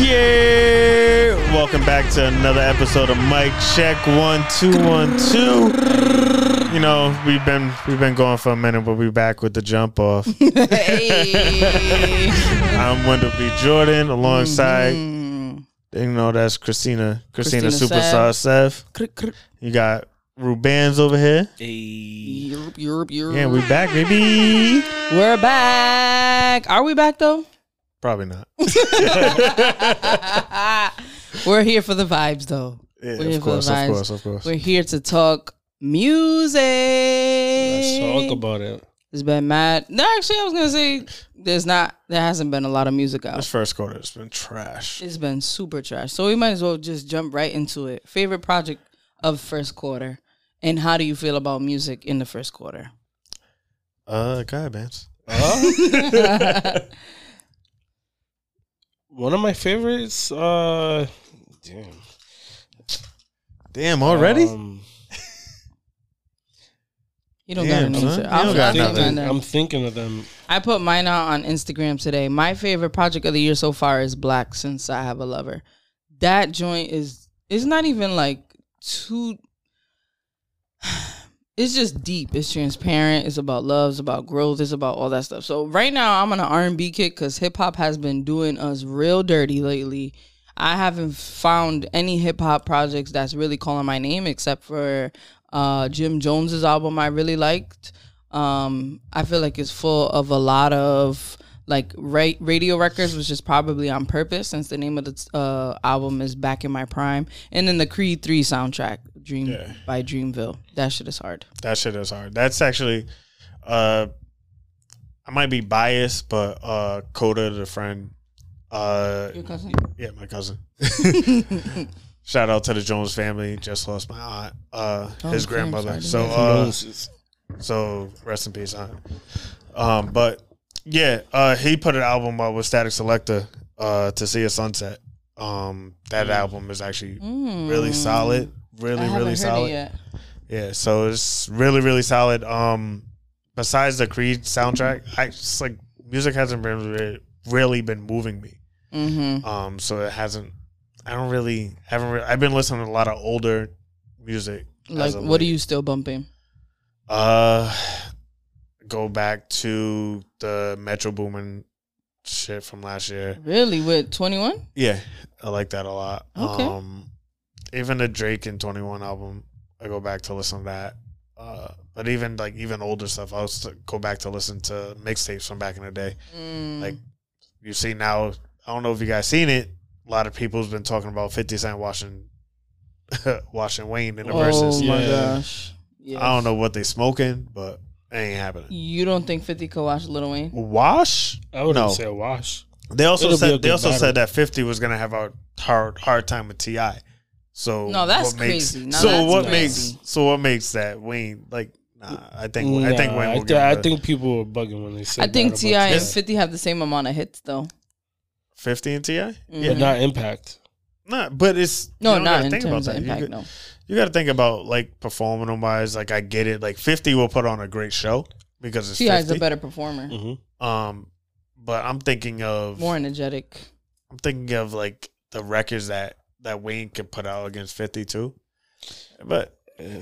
Yeah, welcome back to another episode of Mic Check One Two One Two. You know we've been we've been going for a minute, but we back with the jump off. Hey. I'm Wendell B. Jordan alongside Mm. you know that's Christina Christina, Christina Superstar krr. You got Rubans over here. Europe, Europe, Europe. Yeah, we back, baby. We're back. Are we back though? Probably not. We're here for the vibes though. Yeah, We're here of for the course, of course, of course. We're here to talk music. Let's talk about it. It's been mad. No, actually, I was gonna say there's not. There hasn't been a lot of music out. This first quarter has been trash. It's been super trash. So we might as well just jump right into it. Favorite project of first quarter, and how do you feel about music in the first quarter? Uh, go ahead, Vance. One of my favorites. Uh, damn. Damn, already? Um, You don't Damn, got an son. answer. I'll- don't got I'll take nothing. mine then. I'm thinking of them. I put mine out on Instagram today. My favorite project of the year so far is Black Since I Have a Lover. That joint is it's not even like too it's just deep. It's transparent. It's about love. It's about growth. It's about all that stuff. So right now I'm on an R&B kick because hip hop has been doing us real dirty lately. I haven't found any hip hop projects that's really calling my name except for uh, Jim Jones's album I really liked. Um, I feel like it's full of a lot of like ra- radio records, which is probably on purpose since the name of the uh, album is Back in My Prime. And then the Creed 3 soundtrack, Dream Yeah. by Dreamville. That shit is hard. That shit is hard. That's actually, uh, I might be biased, but uh, Kota, the friend, uh, Your cousin? yeah, my cousin. Shout out to the Jones family. Just lost my aunt, uh, Oh, his grandmother. So, uh, so rest in peace, aunt. Um, but yeah, uh, he put an album out with Statik Selektah, uh, to see a sunset. Um, that album is actually really Mm. solid. Really, haven't really heard solid. Yeah, so it's really, really solid. Um, besides the Creed soundtrack, I just like music hasn't been really, really been moving me. Mm-hmm. Um, so it hasn't. I don't really haven't. Really, I've been listening to a lot of older music. Like, what are you still bumping? Uh, go back to the Metro Boomin shit from last year. Really? With 21? Yeah, I like that a lot. Okay. Um, even the Drake and Twenty One album, I go back to listen to that. Uh, but even like even older stuff, I was go back to listen to mixtapes from back in the day. Mm. Like you see now, I don't know if you guys seen it. A lot of people's been talking about Fifty Cent watching, watching Wayne in the oh verses. my Yeah. gosh. Yeah. I don't know what they smoking, but it ain't happening. You don't think 50 could wash Lil Wayne? Wash? I wouldn't No. say a wash. They also It'll said they also battle. said that Fifty was gonna have a hard hard time with Ti. So No, that's what makes, crazy. Now so that's what crazy. makes so what makes that Wayne like? Nah, I think I think Wayne I, will thi- give I think people were bugging when they said. I think T.I. and Ti. 50 have the same amount of hits though. fifty and Ti. Yeah, Mhm. but not impact. Not, but it's No, don't in terms about of that. impact. You, no. Got- you got to think about like performing wise. Like I get it. Like fifty will put on a great show because it's T.I. is a 50. better performer, hmm Um, but I'm thinking of more energetic. I'm thinking of like the records that that Wayne can put out against fifty two. But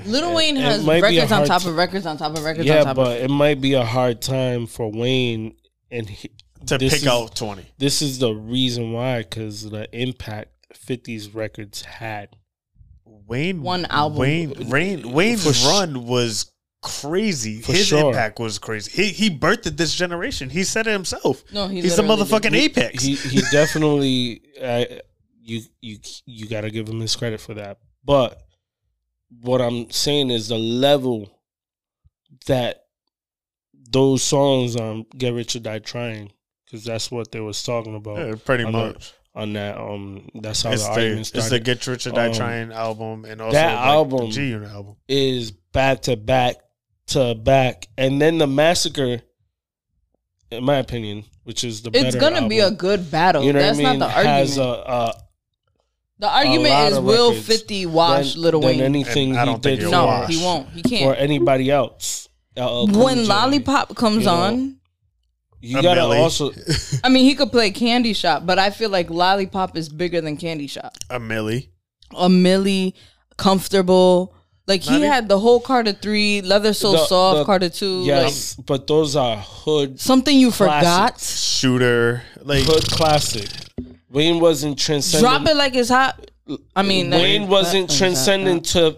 Little Wayne it has might be a records on hard top t- of records on top of records Yeah, on top but of. it might be a hard time for Wayne, and he, to this pick is- out twenty. This is the reason why, because the impact 50's records had. Wayne One album. Wayne Wayne Wayne's For sh- run was crazy. For His sure. impact was crazy. He he birthed this generation. He said it himself. No, he He's the literally motherfucking did. apex. He he definitely uh, you you you got to give him his credit for that. But what I'm saying is the level that those songs um Get Rich or Die Trying because that's what they was talking about Yeah, pretty on the- much. On that um that's how It's the the, argument it's the Get Rich or Die Um, Trying album and also that like album- the G Unit album. is back to back to back and then the massacre in my opinion which is the It's gonna be a good battle. you know That's what I mean not the argument. has a, a the argument is will records 50 wash than- Lil Wayne? anything And I he don't think did he'll no, wash. he won't. He can't. Or anybody else. LL When Lollipop comes you know, on, You gotta Milli. also I mean, he could play Candy Shop, but I feel like Lollipop is bigger than Candy Shop. a Milli. A Milli, comfortable. Like he Not had the whole Carter three, leather so The- soft, the- Carter two. Like yes, but those are hood something you Classic. forgot. Shooter. Like hood classic. Wayne wasn't transcending. Drop it like it's hot. I mean, that- Wayne wasn't that- that- transcending to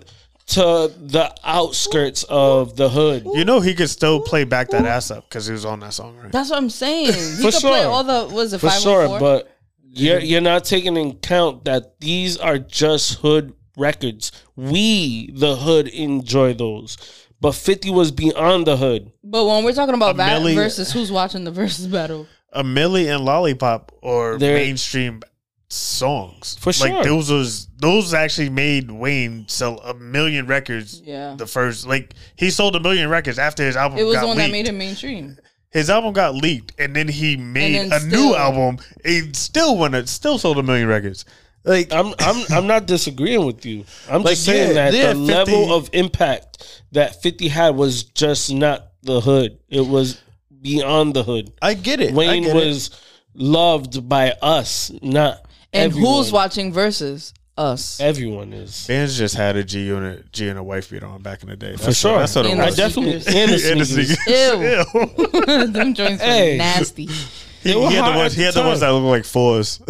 to the outskirts of the hood. you know he could still play back that ass up because he was on that song, right? That's what I'm saying. He For could play sure. all the was it For five sure, oh four? but you're you're not taking in count that these are just hood records. We, the hood, enjoy those. But 50 was beyond the hood. But when we're talking about A that milli- versus who's watching the versus battle, a Milli and Lollipop or They're- mainstream songs. For sure. Like those was those actually made Wayne sell a million records. yeah, The first like he sold a million records after his album it was got the one leaked. that made him mainstream. his album got leaked and then he made then a still- new album and still went it still sold a million records. Like I'm I'm I'm not disagreeing with you. I'm Like, just saying yeah, that yeah, the 50 level of impact that 50 had was just not the hood. It was beyond the hood. I get it. Wayne get it. was loved by us, not And everyone. who's watching versus us? Everyone is. Bands just had a G unit, G and a wife beat on back in the day. That's For sure. What, that's what it And I was. the definitely sneakers. and the And the sneakers. sneakers. Ew, them joints Hey. were nasty. He, They were he had the ones. at He the had the ones that time. look like fours.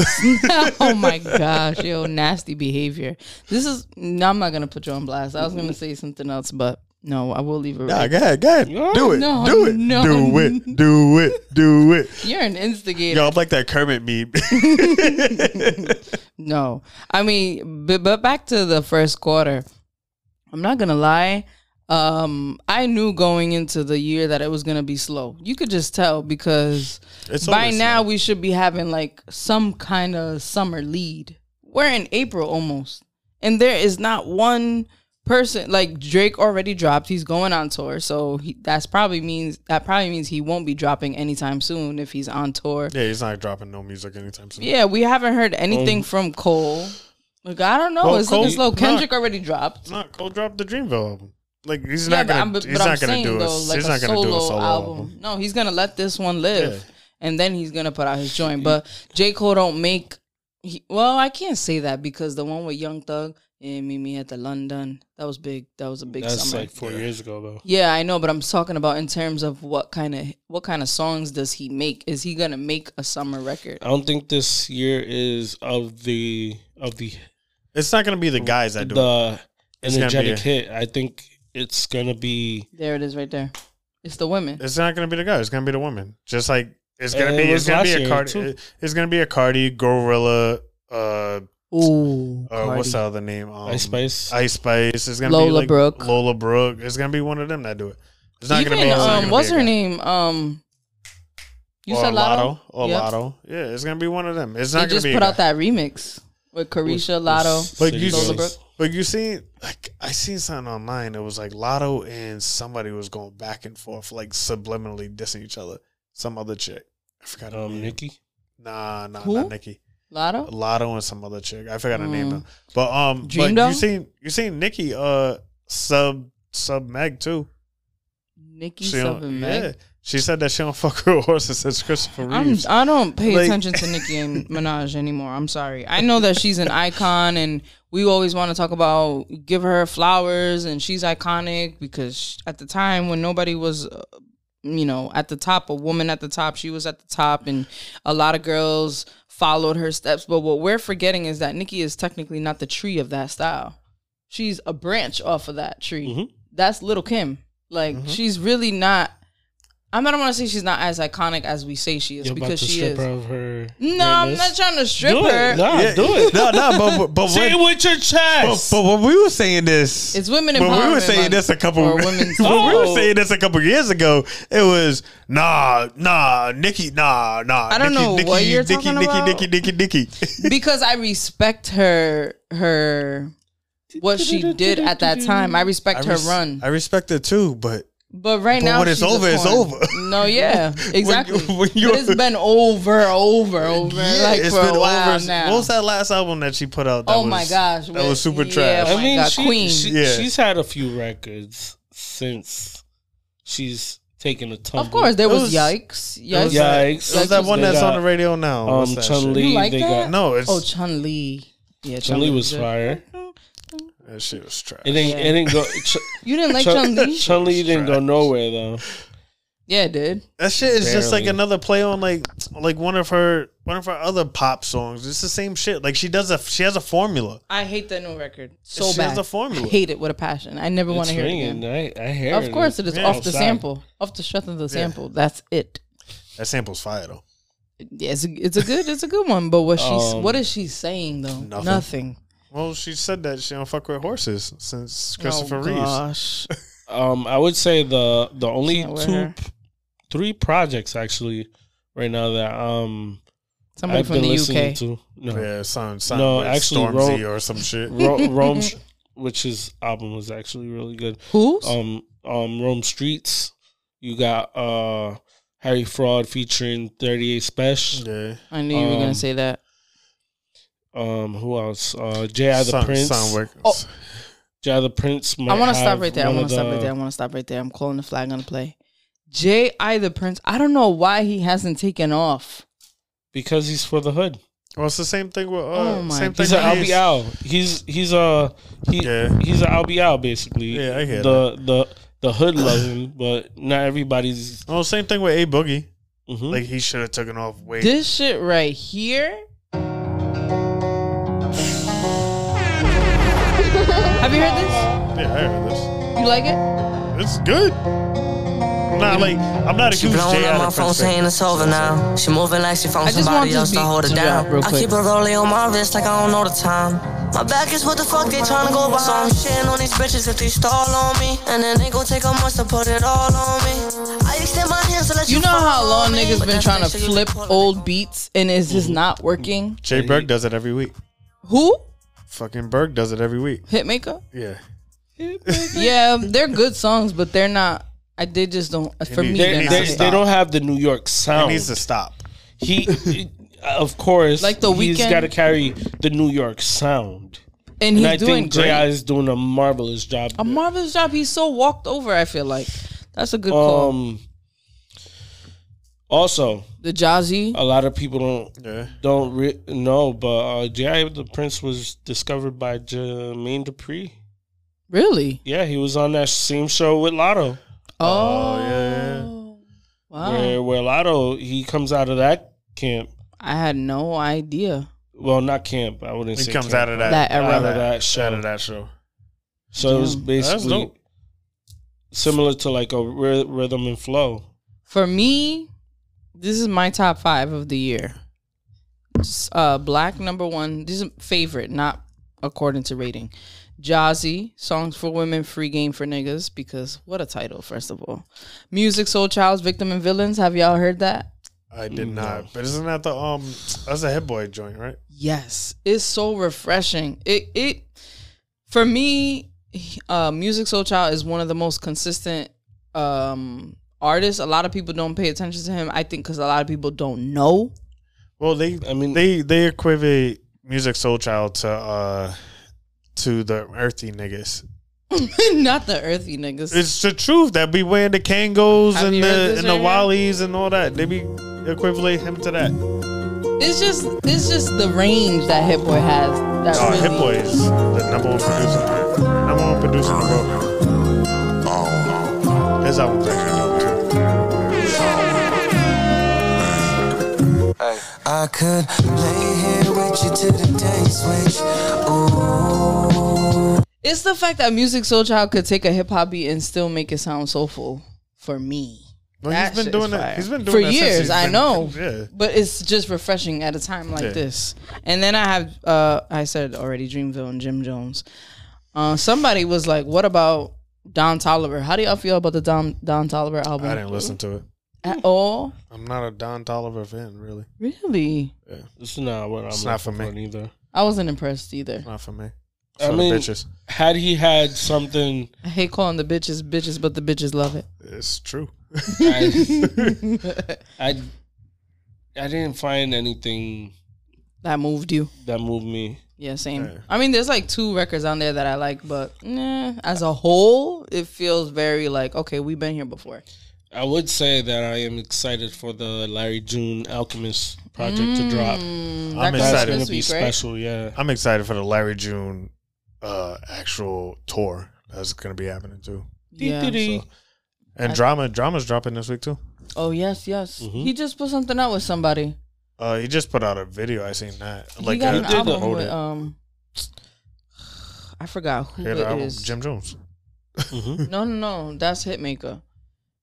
oh my gosh, yo, nasty behavior. This is. No, I'm not gonna put you on blast. I was gonna say something else, but no, I will leave it. nah, Right. go ahead, go ahead, No, do it, no, do it, no. do it, do it, do it. You're an instigator. Yo, I'm like that Kermit meme. No, I mean, but, but back to the first quarter. I'm not gonna lie. Um, I knew going into the year that it was gonna be slow. You could just tell because It's by now slow. we should be having like some kind of summer lead. We're in April almost, and there is not one person like Drake already dropped. He's going on tour, so he, that's probably means that probably means he won't be dropping anytime soon if he's on tour. Yeah, he's not dropping no music anytime soon. Yeah, we haven't heard anything oh. from Cole. Like I don't know, Well, it's Cole- looking slow. nah. Kendrick already dropped. Not Cole dropped the Dreamville album. Like he's Yeah, not but gonna. I'm, but, he's but I'm not gonna saying do a. though, like he's a not gonna solo, do a solo album. album. No, he's gonna let this one live, Yeah. and then he's gonna put out his joint. But J Cole don't make. He, well, I can't say that because the one with Young Thug and meet me at the London that was big. That was a big That's summer. like four years ago though. yeah, I know, but I'm talking about in terms of what kind of what kind of songs does he make? Is he gonna make a summer record? I don't think this year is of the of the It's not gonna be the guys that do it. the It's energetic hit. I think it's gonna be There it is, right there. It's the women. It's not gonna be the guys. It's gonna be the women. Just like it's gonna it be. was It's gonna be a year, Cardi. too. It's gonna be a Cardi, GloRilla. Uh, Ooh, uh what's the other name? Um, Ice Spice. Ice Spice. It's gonna be Lola like Brooke. Lola Brooke. It's gonna be one of them that do it. It's not Even gonna be. it's not um, gonna what's be her guy. name? Um, you or said Latto. Or Yep. Latto. Yeah, it's gonna be one of them. It's They not gonna just be. put out that remix with Caresha, Latto. But you Lola Brooke. but you see, like I seen something online. It was like Latto and somebody was going back and forth, like subliminally dissing each other. Some other chick. I forgot her um, name. Nicki. Nah, nah, Who? not Nicki. Latto. Latto and some other chick. I forgot her name Mm. though. But um, Dream but you seen you seen Nicki uh sub sub Meg too. Nicki She don't- Southern yeah. She said that she don't fuck with horses since Christopher I'm, Reeves. I don't pay Like- attention to Nicki and Minaj anymore. I'm sorry. I know that she's an icon, and we always want to talk about give her flowers, and she's iconic because at the time when nobody was, uh, you know, at the top, a woman at the top, she was at the top, and a lot of girls followed her steps. But what we're forgetting is that Nicki is technically not the tree of that style. She's a branch off of that tree. Mhm. That's Little Kim. Like Mm-hmm. she's really not. I don't want to say she's not as iconic as we say she is You're about because to she strip is. her of her. No, I'm not trying to strip Do her. it. Nah, Yeah, do it. No, no, but but, but Say it with your but, chest. but when we were saying this, It's women when empowerment. we were saying month this a couple when women's. we were Oh. saying this a couple years ago, it was nah, nah, Nicki, nah, nah. I don't Nicki, know Nicki, what you're Nicki, talking Nicki, about. Nicki, Nicki, Nicki, because I respect her her what she did at that time. I respect her res- run. I respect her too, but But right But now, when it's over, it's over. No, yeah, exactly. when you- but it's been over, over, over, like it's for been a while over. now. What was that last album that she put out? That oh was, my gosh, that with- was super yeah, trash. Oh I my mean, God, she, Queen. she- Yeah. she's had a few records since she's taking a tumble. Of course, there was, was- yikes. It was Yikes. that- Yikes. Was that one They that's got, on the radio now. What's Um, that Chun? Li. You like that? No, it's Oh, Chun Li. Yeah, Chun Li was good. Fire. that shit was trash. It didn't. It didn't go. Ch- You didn't like Chun Li? Chun Li didn't go nowhere though. Yeah, it did. That shit is just like another play on like like one of her one of her other pop songs. It's the same shit. Like she does a she has a formula. I hate that new record so She bad. has a formula. I hate it with a passion. I never want to hear it ringing. again. I, I hear Of course, it is Yeah. off the Outside. sample, off the strength of the sample. That's it. That sample's fire though. Yeah, it's a, it's a good it's a good one. But what she's Um, what is she saying though? Nothing. Nothing. Well, she said that she don't fuck with horses since Christopher oh, Reeves. Gosh. Um, I would say the the only Can't wear two, her. three projects actually right now that um Somebody I've from been the listening UK. to. No, Yeah, son, son No, with actually, Stormzy Ro- or some shit. Ro- Rome, which his album was actually really good. Who's? Um, um, Rome Streetz. You got uh Harry Fraud featuring Thirty Eight Special. Yeah, I knew you were um, gonna say that. Um, who else? Uh, J.I. the Son- Prince. son with- Oh. J.I. the Prince. I want to stop right there. I want of to stop right there. I want to stop right there. I'm calling the flag on the play. J. I. the Prince. I don't know why he hasn't taken off. because he's for the hood. Well, it's the same thing with. Uh, Oh my same thing He's an with Ace. LBL. He's he's a he, Yeah. he's an LBL basically. Yeah, I hear the the the hood love him, but not everybody's. Oh, same thing with A Boogie. mhm. Like he should have taken off way. This shit right here. Have you heard this? yeah, I heard this. You like it? It's good. I'm not like I'm not a She huge blowing J up my phone saying it's over now. She moving like she found somebody else this to hold her down. drop real I keep a rollie on my wrist like I don't know the time. My back is what the fuck they tryna go by. So I'm shitting on these bitches if they stall on me. And then they gon' take a month to put it all on me. I extend my hands to let you You know how long niggas been trying to the shit you flip old beats and it's just mm-hmm. not working? Jay Berg does it every week. Who? Fucking Berg does it every week. Hitmaker? Yeah. Yeah, um, they're good songs, but they're not. I they just don't. For need- me, They- they're They, not. they, they don't have the New York sound. He needs to stop. he, he- of course, Like The he's got to carry the New York sound. and he's and I doing think great. J.I. is doing a marvelous job. a marvelous job. He's so walked over. I feel like that's a good um, call. Also, The Jazzy. a lot of people don't Yeah. don't re- know, but uh, J.I. the Prince was discovered by Jermaine Dupri. Really? Yeah, he was on that same show with Latto, Oh, yeah. Wow. where where Latto he comes out of that camp. I had no idea. Well, not camp. I wouldn't He say comes camp, out of that, That era. out of that show. out of that show. So it was basically similar to like a rhythm and flow. For me, this is my top five of the year. Uh, Black number one. This is favorite, not according to rating. Jazzy, Songs for Women, Free Game for Niggas, because what a title, first of all. Music, Soul Child's Victim and Villains. Have y'all heard that? I did No. not. But isn't that the um? That's a Hit Boy joint, right? Yes, it's so refreshing. It it for me, uh, Musiq Soulchild is one of the most consistent um artists. A lot of people don't pay attention to him. I think because a lot of people don't know. Well, they I mean, they they equate Musiq Soulchild to uh to the earthy niggas. Not the earthy niggas. It's the truth that be wearing the Kangos Have and the this and the right here? Wallies and all that. They be equivalent him to that. It's just it's just the range that Hit Boy has. That Oh, really, Hit Boy is the number one producer. Number one producer in the world. His album's actually I could lay here with you till the day switch. Ooh. It's the fact that Musiq Soulchild could take a hip hop beat and still make it sound soulful for me. Well, That he's been doing is that. He's been doing for that since years. he's I been- know. Yeah. But it's just refreshing at a time like Yeah. this. And then I have, uh, I said already, Dreamville and Jim Jones. Uh, somebody was like, "What about Don Toliver? How do y'all feel about the Don Don Toliver album? I didn't listen to it. At all. I'm not a Don Toliver fan, really. Really, Yeah. it's not what I'm It's not for looking me. either. I wasn't impressed either. Not for me. I For the mean- bitches. Had he had something, I hate calling the bitches bitches, but the bitches love it. It's true. I, I, I didn't find anything that moved you. that moved me. Yeah, same. Yeah. I mean, there's like two records on there that I like, but nah, as a whole, it feels very like okay, we've been here before. I would say that I am excited for the Larry June Alchemist project to drop. Mm, I'm that comes That's excited. gonna be week, right? special, yeah. I'm excited for the Larry June uh, actual tour that's going to be happening too. Yeah. So- And I- drama, drama's dropping this week too. Oh yes, yes. Mhm. He just put something out with somebody. Uh, he just put out a video. I seen that. Like he got an did album hold with it. um. I forgot who He had it album, is. Jim Jones. Mhm. No, no, no. That's Hitmaker.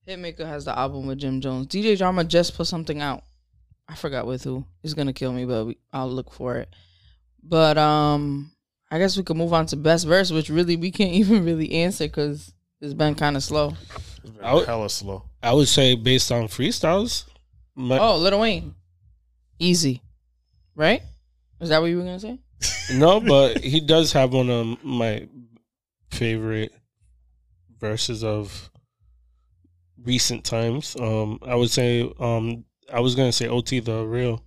Hitmaker has the album with Jim Jones. DJ Drama just put something out. I forgot with who. He's gonna kill me, but we, I'll look for it. But um, I guess we could move on to best verse, which really we can't even really answer because it's been kind of slow. I would- hella slow. I would say based on freestyles. My, Oh, Little Wayne, easy, right? Is that what you were gonna say? No, but he does have one of my favorite verses of recent times. Um, I would say, um, I was gonna say OT the real,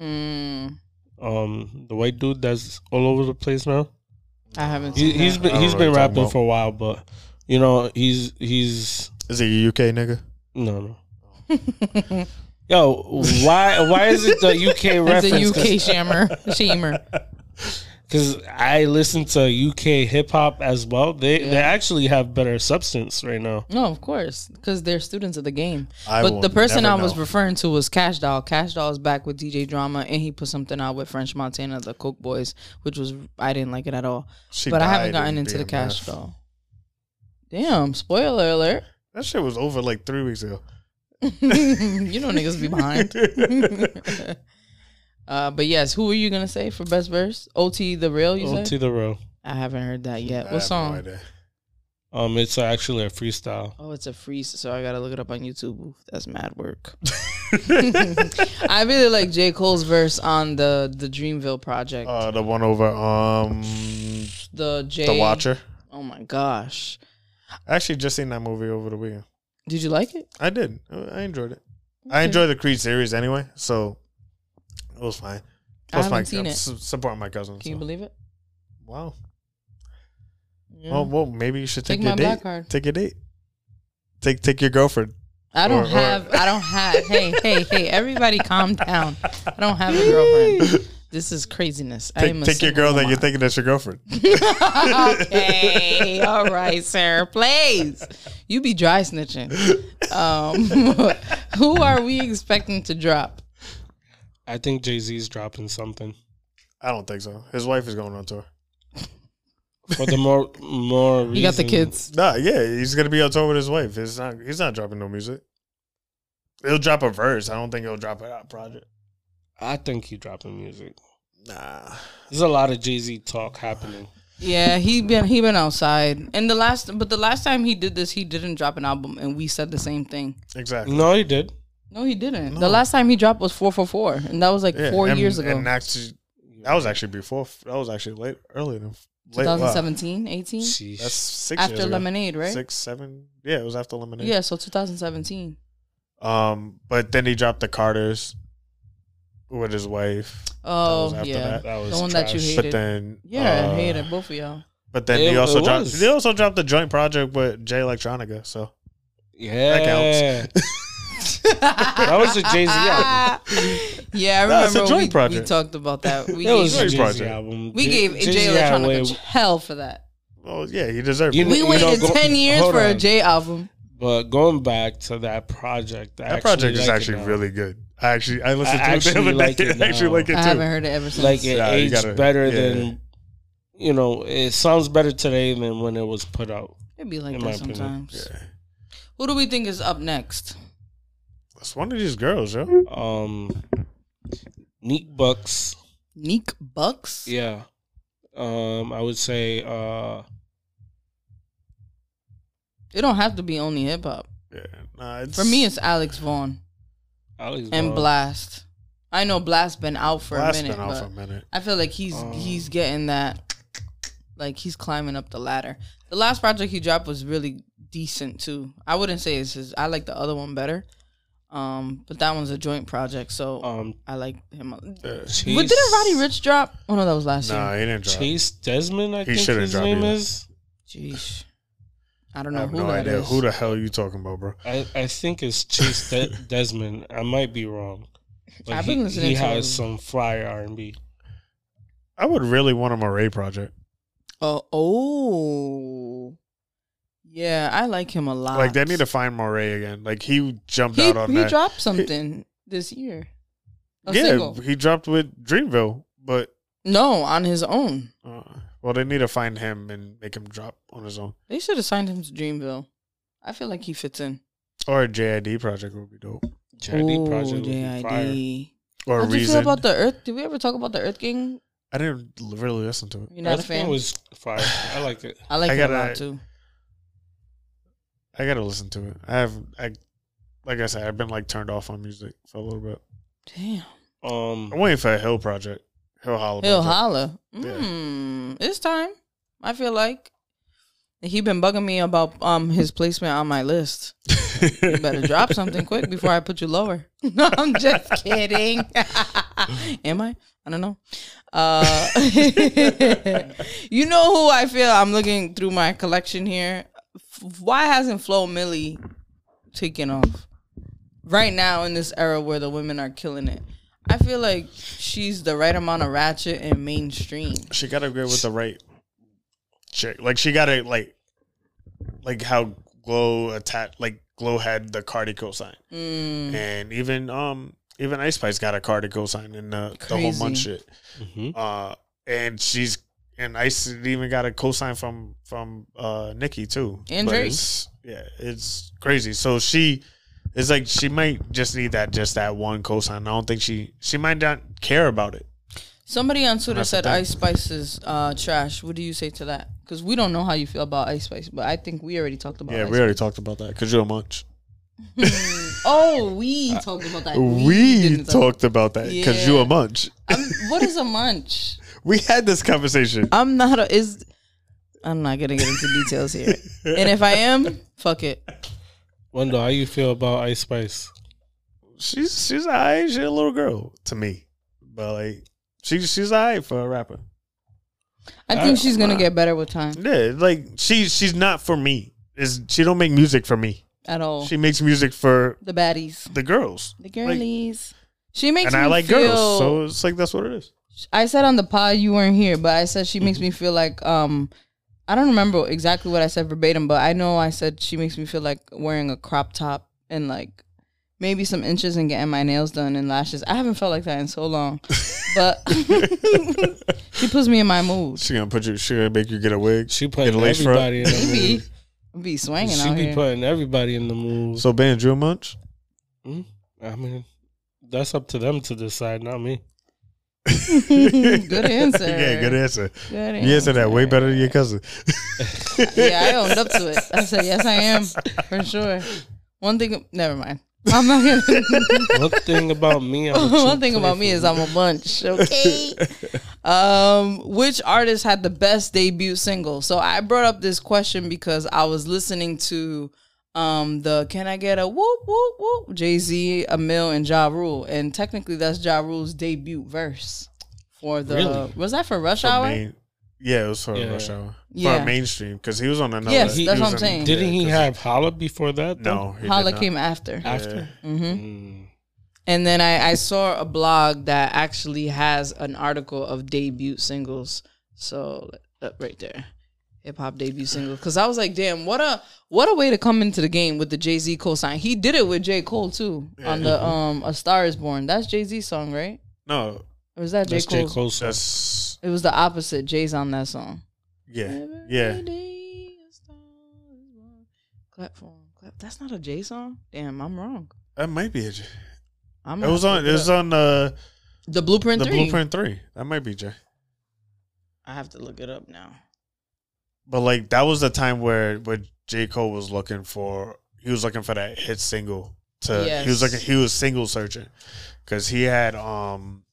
Mm, um, the white dude that's all over the place now. I haven't He, seen he's been I don't he's know been rapping for a while, but you know he's he's Is he a UK nigga? no no. Yo, why why is it the UK It's reference? a UK shammer, shamer. Because I listen to UK hip hop as well. They they actually have better substance right now. No, of course, because they're students of the game. I but the person I was know. referring to was Cash Doll. Cash Doll is back with DJ Drama, and he put something out with French Montana, the Coke Boys, which was I didn't like it at all. She but I haven't gotten in into the Cash Doll. Damn! Spoiler alert! That shit was over like three weeks ago. you know niggas be behind. uh, but yes, who are you gonna say for best verse? OT the real? You OT said? the real. I haven't heard that yet. I What have song? No idea. Um, it's actually a freestyle. Oh, it's a freeze, so I gotta look it up on YouTube. Oof, That's mad work. I really like J. Cole's verse on the the Dreamville project. Uh, the one over um the J. the Watcher. Oh my gosh, I actually just seen that movie over the weekend. did you like it? I did. I enjoyed it. I enjoy the Creed series anyway, so it was fine. I Plus, haven't my seen I'm it. su- supporting my cousin. Can you so. believe it? Wow. Yeah. Well, well, maybe you should Take take, my your black date. card. Take your date. Take take your girlfriend. I don't or- or- have. I don't have. hey, hey, hey! Everybody, calm down. I don't have a girlfriend. This is craziness. I Take, am a take your single girl that you're thinking that's your girlfriend. okay, all right, sir. Please, you be dry snitching. Um, who are we expecting to drop? I think Jay Z's dropping something I don't think so. His wife is going on tour. for the more more. You got the kids. Nah, yeah, he's gonna be on tour with his wife. It's not. He's not dropping no music. He'll drop a verse. I don't think he'll drop a project. I think he dropping music. Nah. There's a lot of Jay Z talk happening. Yeah, he been he been outside, and the last but the last time he did this, he didn't drop an album, and we said the same thing. Exactly. No, he did. No, he didn't. No. The last time he dropped was four four four, and that was like Yeah, four and- years ago. And actually, that was actually before. That was actually late, earlier than late. wow. 2017, 18? Sheesh. That's six after years ago. Lemonade, right? Six, seven. Yeah, it was after Lemonade. Yeah, so 2017. Um, but then he dropped the Carters with his wife. Oh was after yeah, that. That was the one that you trash. hated. But then, yeah, uh, I hated both of y'all. But then It- he also dropped. was. He also dropped the joint project with Jay Electronica. So yeah. that was a Jay Z album. yeah, I Nah, it's a remember joint we, we project. talk about that. We It was a Joint Jay Z project. album. we gave Jay-Z Jay had way- hell for that. well, yeah, he deserved You it. We you waited go- 10 years hold for a on. J album. But going back to that project, I that project is like actually now. really good. I actually I listened I to it the other like day. it I actually like it too. I haven't heard it ever since. like it Yeah, aged gotta- better yeah. than you know. It sounds better today than when it was put out. It'd be like in that sometimes. Yeah. Who do we think is up next? It's one of these girls, yo. Um, Neat Bucks, Neek Bucks? yeah. Um, I would say uh, It don't have to be only hip hop. Yeah, nah, it's, For me, it's Alex Vaughn Alex Vaughn and Vaughn. Blxst. I know Blxst been out for Blxst a minute, been out but for a minute. I feel like he's Um, he's getting that, like he's climbing up the ladder. The last project he dropped was really decent too. I wouldn't say it's his. I like the other one better. Um, but that one's a joint project, so Um, I like him. a- Yeah. Chase, But didn't Roddy Ricch drop? Oh no, that was last Nah, year. he didn't drop. Chase Desmond, I He think shouldn't his name either. is. Jeez. I don't know I have who no that idea is. who the hell you talking about, bro. I, I think it's Chase De- Desmond. I might be wrong. But I've he, been listening he to has him. some fire R and B. I would really want a Morray project. Oh, oh, yeah, I like him a lot. Like they need to find Morray again. Like he jumped He, out on he that. dropped something this year. A yeah, single. he dropped with Dreamville, but No, on his own. uh, well, they need to find him and make him drop on his own. They should have signed him to Dreamville. I feel like he fits in. Or a JID project would be dope. JID Ooh, project would be fire. JID. Or How do you feel about the Earth? Did we ever talk about the Earth Gang? I didn't really listen to it. You're not Earth Gang fan. was fire. I liked it. I like it a lot too. I gotta listen to it. I have, I, like I said, I've been like turned off on music for a little bit. Damn. Um, I'm waiting for a Hill project, Hill Holla. He'll project. holla. Yeah. Mm, it's time. I feel like he been bugging me about um his placement on my list. You better drop something quick before I put you lower. No, I'm just kidding. Am I? I don't know. Uh, you know who I feel? I'm looking through my collection here. F- Why hasn't Flo Milli taken off right now in this era where the women are killing it? I feel like she's the right amount of ratchet and mainstream. she gotta go with the right chick. Like she gotta like, like how Glo attack, like Glo had the Cardi cosign, Mm, and even um even Ice Spice got a Cardi cosign in the, the whole Crazy. month shit. mhm. Uh, and she's and Ice even got a cosign from from uh Nicki too. And Drake. it's- Yeah, it's crazy. So she. It's like she might just need that, just that one cosign. I don't think she she might not care about it. Somebody on Twitter said. Ice Spice is uh, trash. What do you say to that? Because we don't know how you feel about Ice Spice, but I think we already talked about. yeah, Ice we already talked about that because you're a munch. Oh, we talked about that. We, didn't talk- talked about that because you're a munch. I'm- what is a munch? We had this conversation. I'm not a is. I'm not gonna get into details here. And if I am, fuck it. Wendell, how you feel about Ice Spice? She's she's alright. She's a little girl to me, but like she's she's alright for a rapper. I think I- she's gonna get better with time Yeah, like she she's not for me. Is she don't make music for me. at all. She makes music for the baddies, the girls, the girlies. she makes and me I like feel, girls, so it's like that's what it is. I said on the pod you weren't here, but I said she makes Mm-hmm. me feel like um I don't remember exactly what I said verbatim, but I know I said she makes me feel like wearing a crop top and like maybe some inches and getting my nails done and lashes. I haven't felt like that in so long. But she puts me in my mood. She gonna put you. She gonna make you get a wig. She Get putting a lace front. everybody in the Be mood. be swinging She out be here. putting everybody in the mood. So Ben, you a munch? I mean, that's up to them to decide, not me. good answer. yeah, good answer. Good You answered that way better than your cousin. Yeah, I owned up to it. I said yes, I am for sure. One thing, never mind. I'm not gonna. One thing about me, I'm One thing about me is I'm a bunch. Okay. um, which artist had the best debut single? So I brought up this question because I was listening to um the Can I Get a Whoop Whoop Whoop Jay Z, Amil, and Ja Rule, and technically that's Ja Rule's debut verse for the Really? was that for Rush For Hour? main- yeah, it was for Yeah. Rush Hour. Yeah. For mainstream, because he was on another. Yes, he that's was what I'm in- saying. Didn't he 'cause- have Holla before that? though? No, Holla came after. After? hmm Mm. And then I, I saw a blog that actually has an article of debut singles. So uh, right there, hip hop debut single Because I was like, damn, what a what a way to come into the game with the Jay Z co-sign. He did it with J Cole too on the um A Star Is Born. That's Jay Z song, right? No, Or was that J That's J. Cole? Cole. song. that's It was the opposite. Jay's on that song. yeah, yeah. Every day a star is born. Clap for. Clap. That's not a Jay song. Damn, I'm wrong. That might be a. J- I'm It was on. look It was on uh, the Blueprint the Three. Blueprint Three. That might be Jay. I have to look it up now. But like that was the time where where J Cole was looking for. He was looking for that hit single. To he was Yes. looking. He was single searching, because he had um.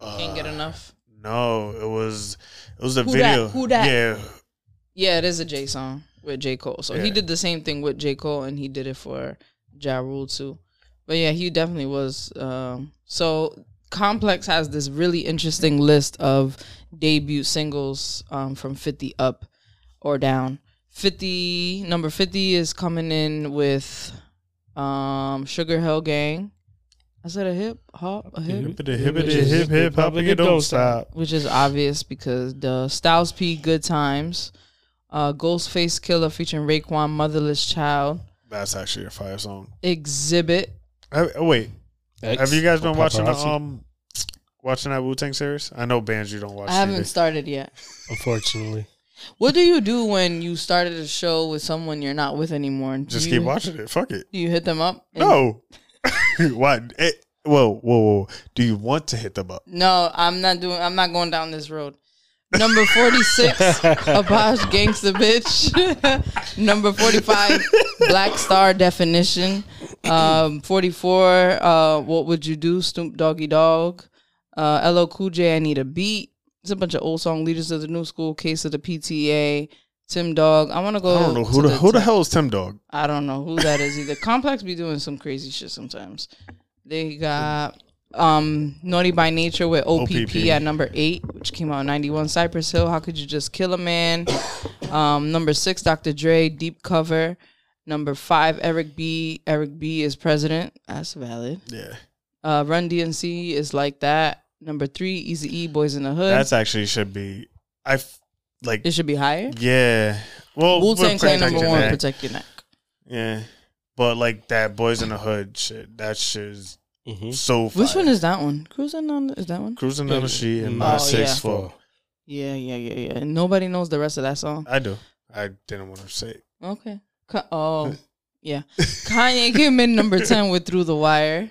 Uh, Can't get enough. No, it was it was a Who video. dat? Who that? Yeah, Yeah, it is a J song with J Cole. So he did the same thing with J Cole, and he did it for Ja Rule too. But yeah, he definitely was. Um, so Complex has this really interesting list of debut singles um, from 50 up or down. 50 number 50 is coming in with um Sugar Hill Gang. I said a hip hop, a hip, Hippity hippity hip hip hop again, don't stop. which is obvious because the Styles P Good Times, uh, Ghostface Killah featuring Raekwon Motherless Child, That's actually a fire song. Exhibit. Oh, wait, X have you guys been watching the, um watching that Wu Tang series? I know bands you don't watch. I haven't either. started yet. Unfortunately, What do you do when you started a show with someone you're not with anymore? Do Just you, keep watching it. Fuck it. Do you hit them up? And- No. what? It, whoa, whoa, whoa. Do you want to hit them up? No, I'm not doing. I'm not going down this road. Number forty six, Apache Gangsta Bitch. Number forty five, Black Star Definition. Um, forty four, uh, What Would You Do? Snoop Doggy Dogg. Uh, LL Cool J, I Need a Beat. It's a bunch of old song leaders of the new school. Case of the PTA. Tim Dog. I want to go. I don't know who to the who the hell is Tim Dog. I don't know who that is either. Complex be doing some crazy shit sometimes. They got um Naughty by Nature with OPP, OPP. at number eight, which came out in ninety one. Cypress Hill, How Could You Just Kill a Man? Um, number six, Dr. Dre, Deep Cover. Number five, Eric B. Eric B. is president. That's valid. Yeah, Uh, Run DMC is like that. Number three, Eazy E, Boys in the Hood. that's actually should be. I f- like. it should be higher. Yeah. Well, Wu with Tang Clan number one, Neck. Protect Your Neck. Yeah, but like that Boys in the Hood shit. That shit is Mhm. so. Which one is that one? Cruising on is that one? cruising on the street in Oh, my yeah. six four? Yeah, yeah, yeah, yeah. And nobody knows the rest of that song. I do. I didn't want to say. It. Okay. Ka- oh, yeah. Kanye came in number 10 with Through the Wire,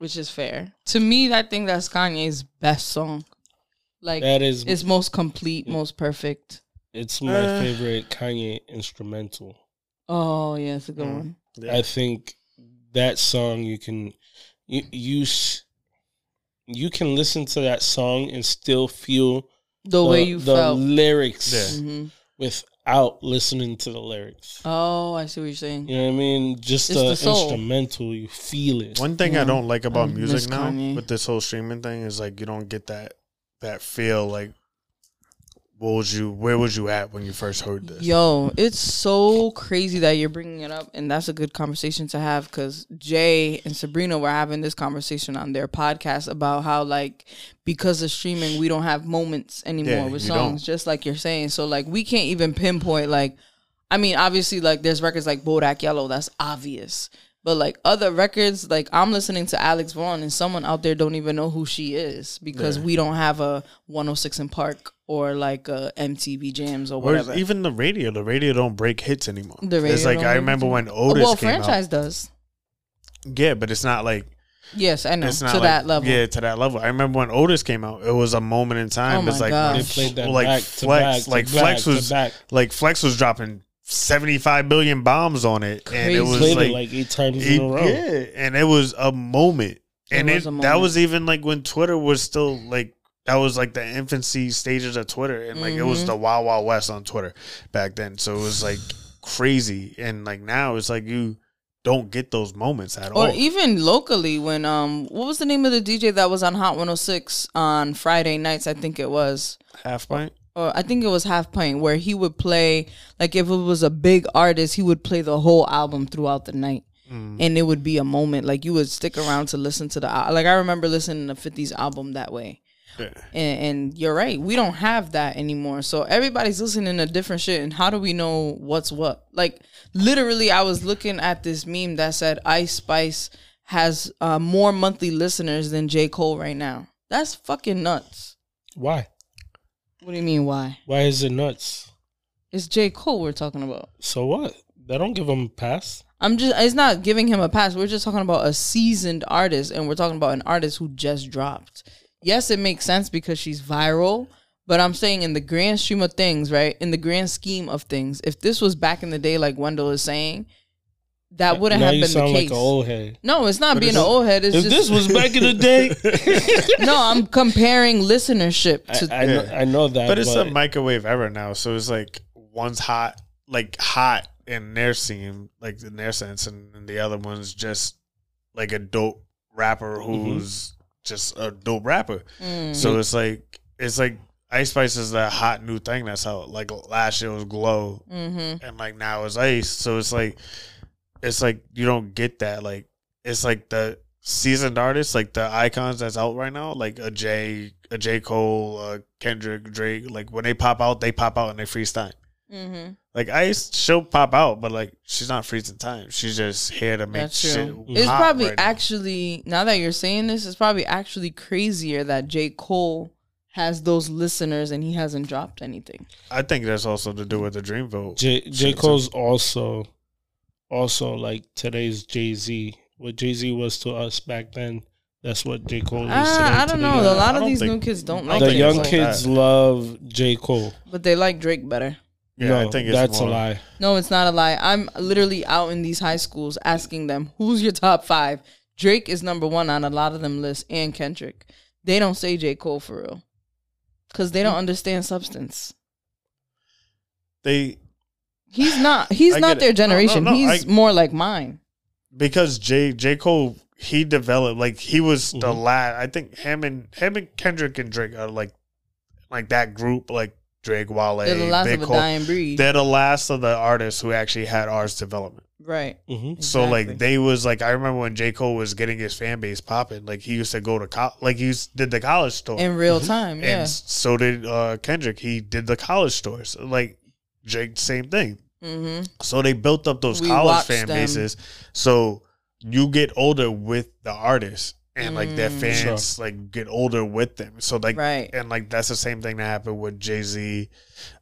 which is fair. To me, I think that's Kanye's best song. Like, That is it's most complete, most perfect. it's my Uh, favorite Kanye instrumental. Oh, yeah, it's a good Mm. one. Yeah. I think that song you can you you you can listen to that song and still feel The, way you the felt. lyrics Yeah. hmm without listening to the lyrics. Oh, I see what you're saying. You know what I mean? Just It's the, the instrumental, you feel it. One thing Yeah. I mm-hmm. don't like about I music now Kanye. with this whole streaming thing is like you don't get that that feel like what was you where was you at when you first heard this? Yo, it's so crazy that you're bringing it up, and that's a good conversation to have because Jay and Sabrina were having this conversation on their podcast about how like because of streaming we don't have moments anymore Yeah, with songs, just like you're saying. So like we can't even pinpoint like, I mean, obviously like there's records like Bodak Yellow that's obvious. But like other records, like I'm listening to Alex Vaughn and someone out there don't even know who she is because Yeah. we don't have a 106 in Park or like a MTV Jams or Or whatever. even the radio, the radio don't break hits anymore. The it's radio like I remember when Otis well, came franchise does. out. Yeah, but it's not like Yes, I know it's to not like, that level. Yeah, to that level. I remember when Otis came out, it was a moment in time. Oh it's my like gosh. They They played that like back to Flex, back like back Flex to was back. like Flex was dropping seventy five billion bombs on it, and it was Played like, it like eight times it- in a row. yeah, and it was a moment, It and was it, a that was even like when Twitter was still like that was like the infancy stages of Twitter, and like it was Mhm. the Wild Wild West on Twitter back then, so it was like crazy, and like now it's like you don't get those moments at Or all. Or even locally, when um, what was the name of the DJ that was on Hot 106 on Friday nights? I think it was, Half pint. Or I think it was Half Pint, where he would play like if it was a big artist, he would play the whole album throughout the night. Mm. And it would be a moment like you would stick around to listen to the like I remember listening to 50's album that way. Yeah. And, and you're right, we don't have that anymore. So everybody's listening to different shit. And how do we know what's what? Like literally, I was looking at this meme that said Ice Spice has uh, more monthly listeners than J Cole right now. That's fucking nuts. Why? What do you mean? Why? Why is it nuts? It's J Cole we're talking about. So what? They don't give him a pass. I'm just. It's not giving him a pass. We're just talking about a seasoned artist, and we're talking about an artist who just dropped. Yes, it makes sense because she's viral, but I'm saying in the grand scheme of things, right? In the grand scheme of things, if this was back in the day, like Wendell is saying, that wouldn't now have you been the case. like an old head. no, it's not But being an old head. It's If just this was back in the day, no. I'm comparing listenership to. I, know, I know that. but it's a microwave era now, so it's like one's hot, like hot in their scene, like in their sense, and, and the other one's just like a dope rapper who's just a dope rapper. Mm. So it's like it's like Ice Spice is that hot new thing that's out. Like last year was Glo, Mm-hmm. and like now it's Ice. So it's like, it's like you don't get that. Like it's like the seasoned artists, like the icons that's out right now, like a J, a J Cole, uh, Kendrick, Drake. Like when they pop out, they pop out and they freeze time. Mm-hmm. Like Ice, she'll pop out, but like she's not freezing time. She's just here to make That's shit. true. It's hot probably right actually now that you're saying this, it's probably actually crazier that J. Cole has those listeners and he hasn't dropped anything. I think that's also to do with the Dreamville. J J. Cole's also also like today's Jay Z. What Jay Z was to us back then, that's what J Cole is today. Ah, I don't the know. A lot of these new kids don't like don't the think J. it's young like kids love J Cole. but they like Drake better. Yeah, no, I think it's that's more, a lie. No, it's not a lie. I'm literally out in these high schools asking them, "Who's your top five? Drake is number one on a lot of them lists, and Kendrick. They don't say J. Cole for real, because they don't understand substance. They He's not. He's I not their it. No, no, generation. no, he's I- more like mine. because J J Cole he developed like he was the Mhm. last. I think him and him and Kendrick and Drake are like like that group like Drake, Wale, They're the last Big of a Cole. dying breed. They're the last of the artists who actually had artist development. right. hmm So like they was like I remember when J Cole was getting his fan base popping. Like he used to go to co- like he used, did the college store, in real time. and so did uh, Kendrick. He did the college stores. Like Drake, same thing. Mm-hmm. So they built up those We college fan them. bases. So you get older with the artists, and like their Mm. fans like get older with them. So like Right. and like that's the same thing that happened with Jay Z.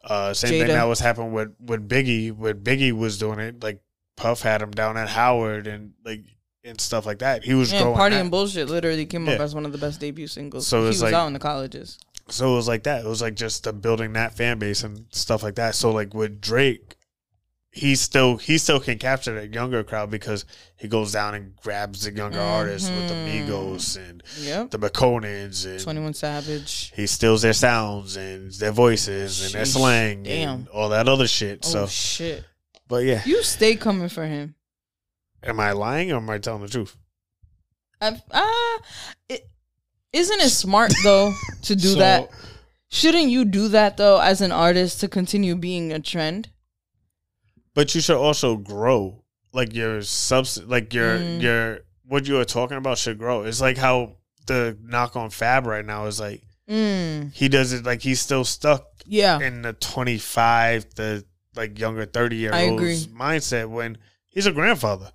Uh, same Jada. thing that was happening with with Biggie. When Biggie was doing it, like Puff had him down at Howard and like and stuff like that. He was Yeah, growing. Party that. and Bullshit literally came up as one of the best debut singles. So he was like- out in the colleges. So it was like that. It was like just the building that fan base and stuff like that. So like with Drake, he still he still can capture that younger crowd because he goes down and grabs the younger artists with the Mhm. Migos and Yep. the Maconans and Twenty One Savage. he steals their sounds and their voices and their slang Damn. and all that other shit. Oh so, shit! but yeah, You stay coming for him. am I lying or am I telling the truth? I've, ah, it, isn't it smart though to do So, that? Shouldn't you do that though as an artist to continue being a trend? But you should also grow, like your substance, like your Mm. your what you were talking about should grow. It's like how the knock on Fab right now is like Mm, he does it like he's still stuck yeah, in the 25 the like younger 30 year olds mindset when he's a grandfather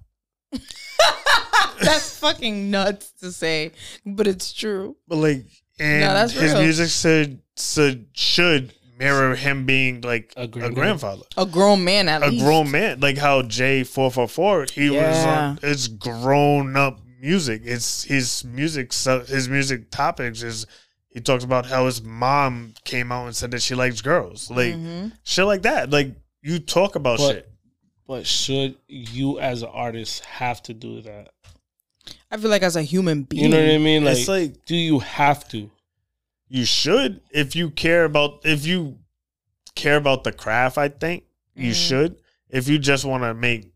that's fucking nuts to say, but it's true. but like and No, that's his real. music should, should should mirror him being like A a, grandfather A grown man at a least. grown man like how j444 he was Yeah. on it's grown up music it's his music his music topics is he talks about how his mom came out and said that she likes girls like Mhm. shit like that like you talk about But- shit But should you as an artist have to do that? I feel like as a human being, You know what I mean? Like, it's like do you have to? you should if you care about if you care about the craft i think you Mhm. should if you just want to make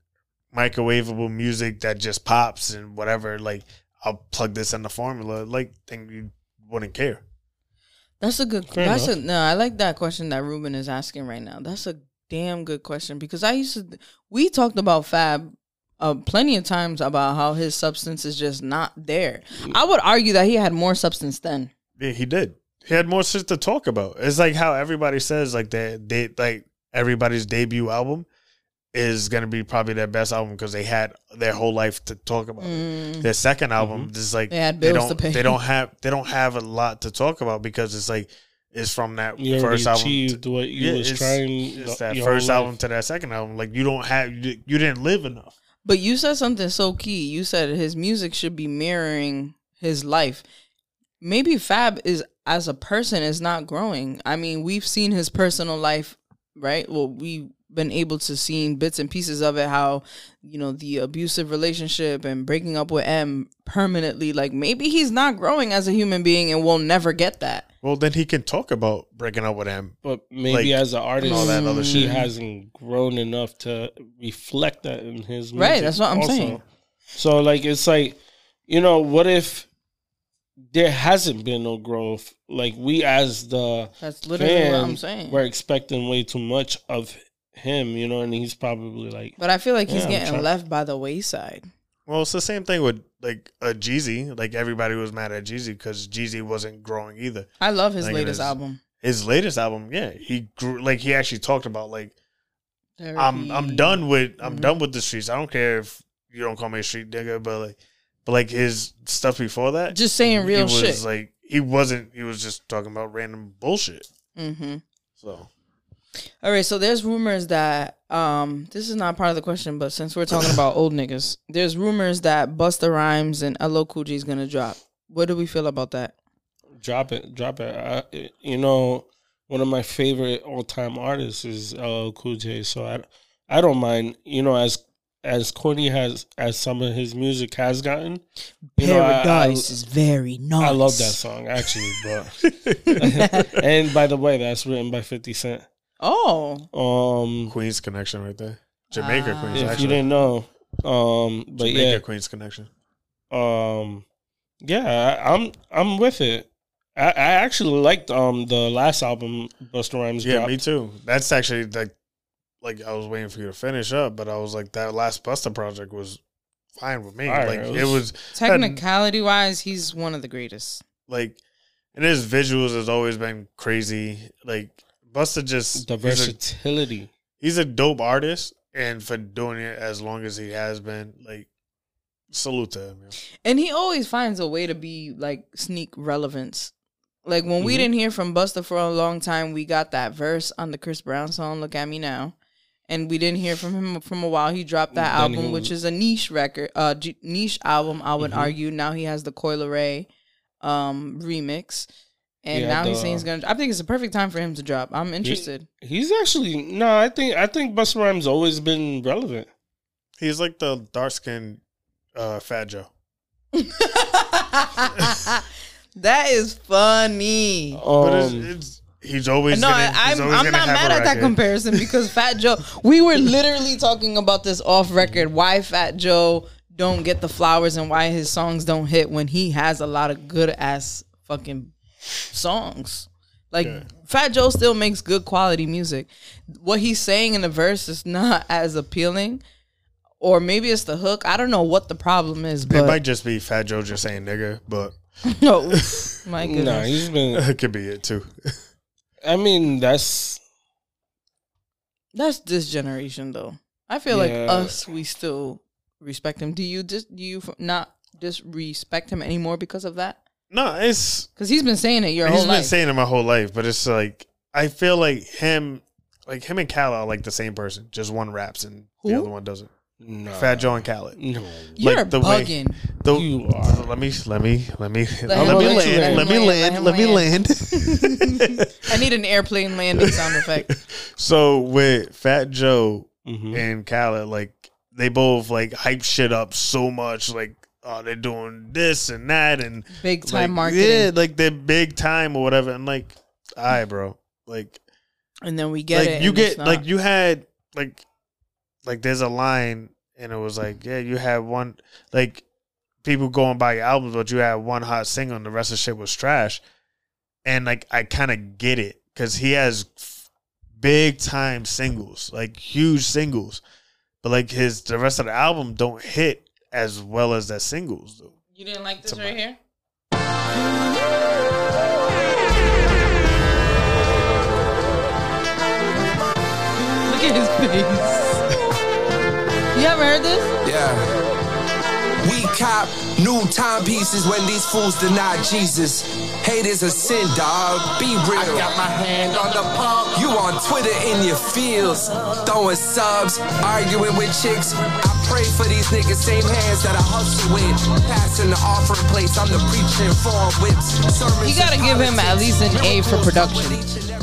microwavable music that just pops and whatever like i'll plug this in the formula like then you wouldn't care That's a good. Fair that's a no. I like that question that Ruben is asking right now. That's a damn good question because I used to. We talked about Fab uh, plenty of times about how his substance is just not there. I would argue that he had more substance then. yeah he did he had more shit to talk about it's like how everybody says like that they like everybody's debut album is gonna be probably their best album because they had their whole life to talk about. Mm, their second album is like They had they don't to pay. they don't have they don't have a lot to talk about because it's like it's from that You already first album achieved to, what you Yeah, was it's- trying. it's the- that first whole album to that second album like you don't have you, you didn't live enough But you said something so key. You said his music should be mirroring his life. Maybe Fab is as a person is not growing. I mean, we've seen his personal life, right? Well, we've been able to see bits and pieces of it how, you know, the abusive relationship and breaking up with M permanently like maybe he's not growing as a human being and we'll never get that. well then he can talk about breaking up with him But maybe Like, as an artist, all that other he hasn't grown enough to reflect that in his music Right, that's what I'm saying. So like it's like, you know, what if there hasn't been no growth. Like we as the That's literally what I'm saying. we're expecting way too much of him, you know, and he's probably like But I feel like he's Yeah, I'm getting trying- left by the wayside. Well, it's the same thing with like a Jeezy. Like everybody was mad at Jeezy because Jeezy wasn't growing either. I love his Like latest is. album. His latest album, yeah, he grew. Like he actually talked about like I'm I'm done with I'm Mhm. done with the streets. I don't care if you don't call me a street nigga, but like, but like his stuff before that, Just saying real he was shit. like he wasn't. He was just talking about random bullshit. mm-hmm. So All right, so there's rumors that um this is not part of the question, but since we're talking about old niggas, there's rumors that Busta Rhymes and LL Cool J is gonna drop. What do we feel about that? drop it, drop it. I, you know, one of my favorite all time artists is LL Cool J, so I I don't mind. You know, as as corny has as some of his music has gotten, you know, I- I- is very nice. I love that song actually, but and by the way, that's written by Fifty Cent. Oh, Um, Queens connection right there, Jamaica Ah. Queens. if actually. you didn't know, um, but Jamaica yeah, Queens connection. um, yeah, I, I'm I'm with it. I, I actually liked um the last album Busta Rhymes Yeah, dropped. me too. That's actually like like I was waiting for you to finish up, but I was like that last Busta project was fine with me. Fire. Like It it was technicality wise, he's one of the greatest. like and his visuals has always been crazy. Like Busta just the he's a, versatility. he's a dope artist, and for doing it as long as he has been, like salute to him. yo. And he always finds a way to be like sneak relevance. Like when we Mhm. didn't hear from Busta for a long time, we got that verse on the Chris Brown song "Look at Me Now," and we didn't hear from him from a while. He dropped that Then album, he- which is a niche record, uh, G- niche album. I would Mhm. argue. Now he has the Coi Leray um remix, and Yeah, now he's saying he's gonna. I think it's a perfect time for him to drop. I'm interested. He's actually no. I think I think Busta Rhymes always been relevant. He's like the dark skinned uh, Fat Joe. that is funny. But it's, Um, it's he's always no, gonna, I, I'm always I'm not mad a at that comparison because Fat Joe. We were literally talking about this off record. Why Fat Joe don't get the flowers and why his songs don't hit when he has a lot of good ass fucking songs. Like Yeah. Fat Joe still makes good quality music. What he's saying in the verse is not as appealing, or maybe it's the hook. I don't know what the problem is, It might just be Fat Joe just saying nigga, but no, oh, my nah, goodness. he's been. it could be it too. I mean, that's That's this generation, though. I feel like us, we still respect him. Do you just do you f- not disrespect him anymore because of that? No, it's Because he's been saying it your he's whole been saying it my whole life, but it's like I feel like him, like him and Khaled are like the same person. Just one raps and Who? the other one doesn't. no. Fat Joe and Khaled. No, You're like the way- bugging. The, you are. let me let me let me Let let, me land, land, let let me land, land, let let me land. I need an airplane landing sound effect. so with Fat Joe Mhm. and Khaled, like they both like hype shit up so much, like oh they're doing this and that and Big time like, marketing. Yeah, like they're big time or whatever. And like, all right, bro. Like, And then we get like it. you get like you had like like there's a line and it was like, yeah, you had one like people going by your albums, but you had one hot single and the rest of the shit was trash. And like I kind of get it because he has big time singles, like huge singles, but like his the rest of the album don't hit as well as that singles do. You didn't like this To right my- here? Look at his face. You haven't heard this? Yeah. We cop new timepieces when these fools deny Jesus. Hate is a sin, dog. Be real. I got my hand on the pump. You on Twitter in your fields, throwing subs, arguing with chicks. I pray for these niggas, same hands that I hustle with. Passing the offering plates, I'm the preacher in foreign whips. Sermons You gotta give him at least an A for production.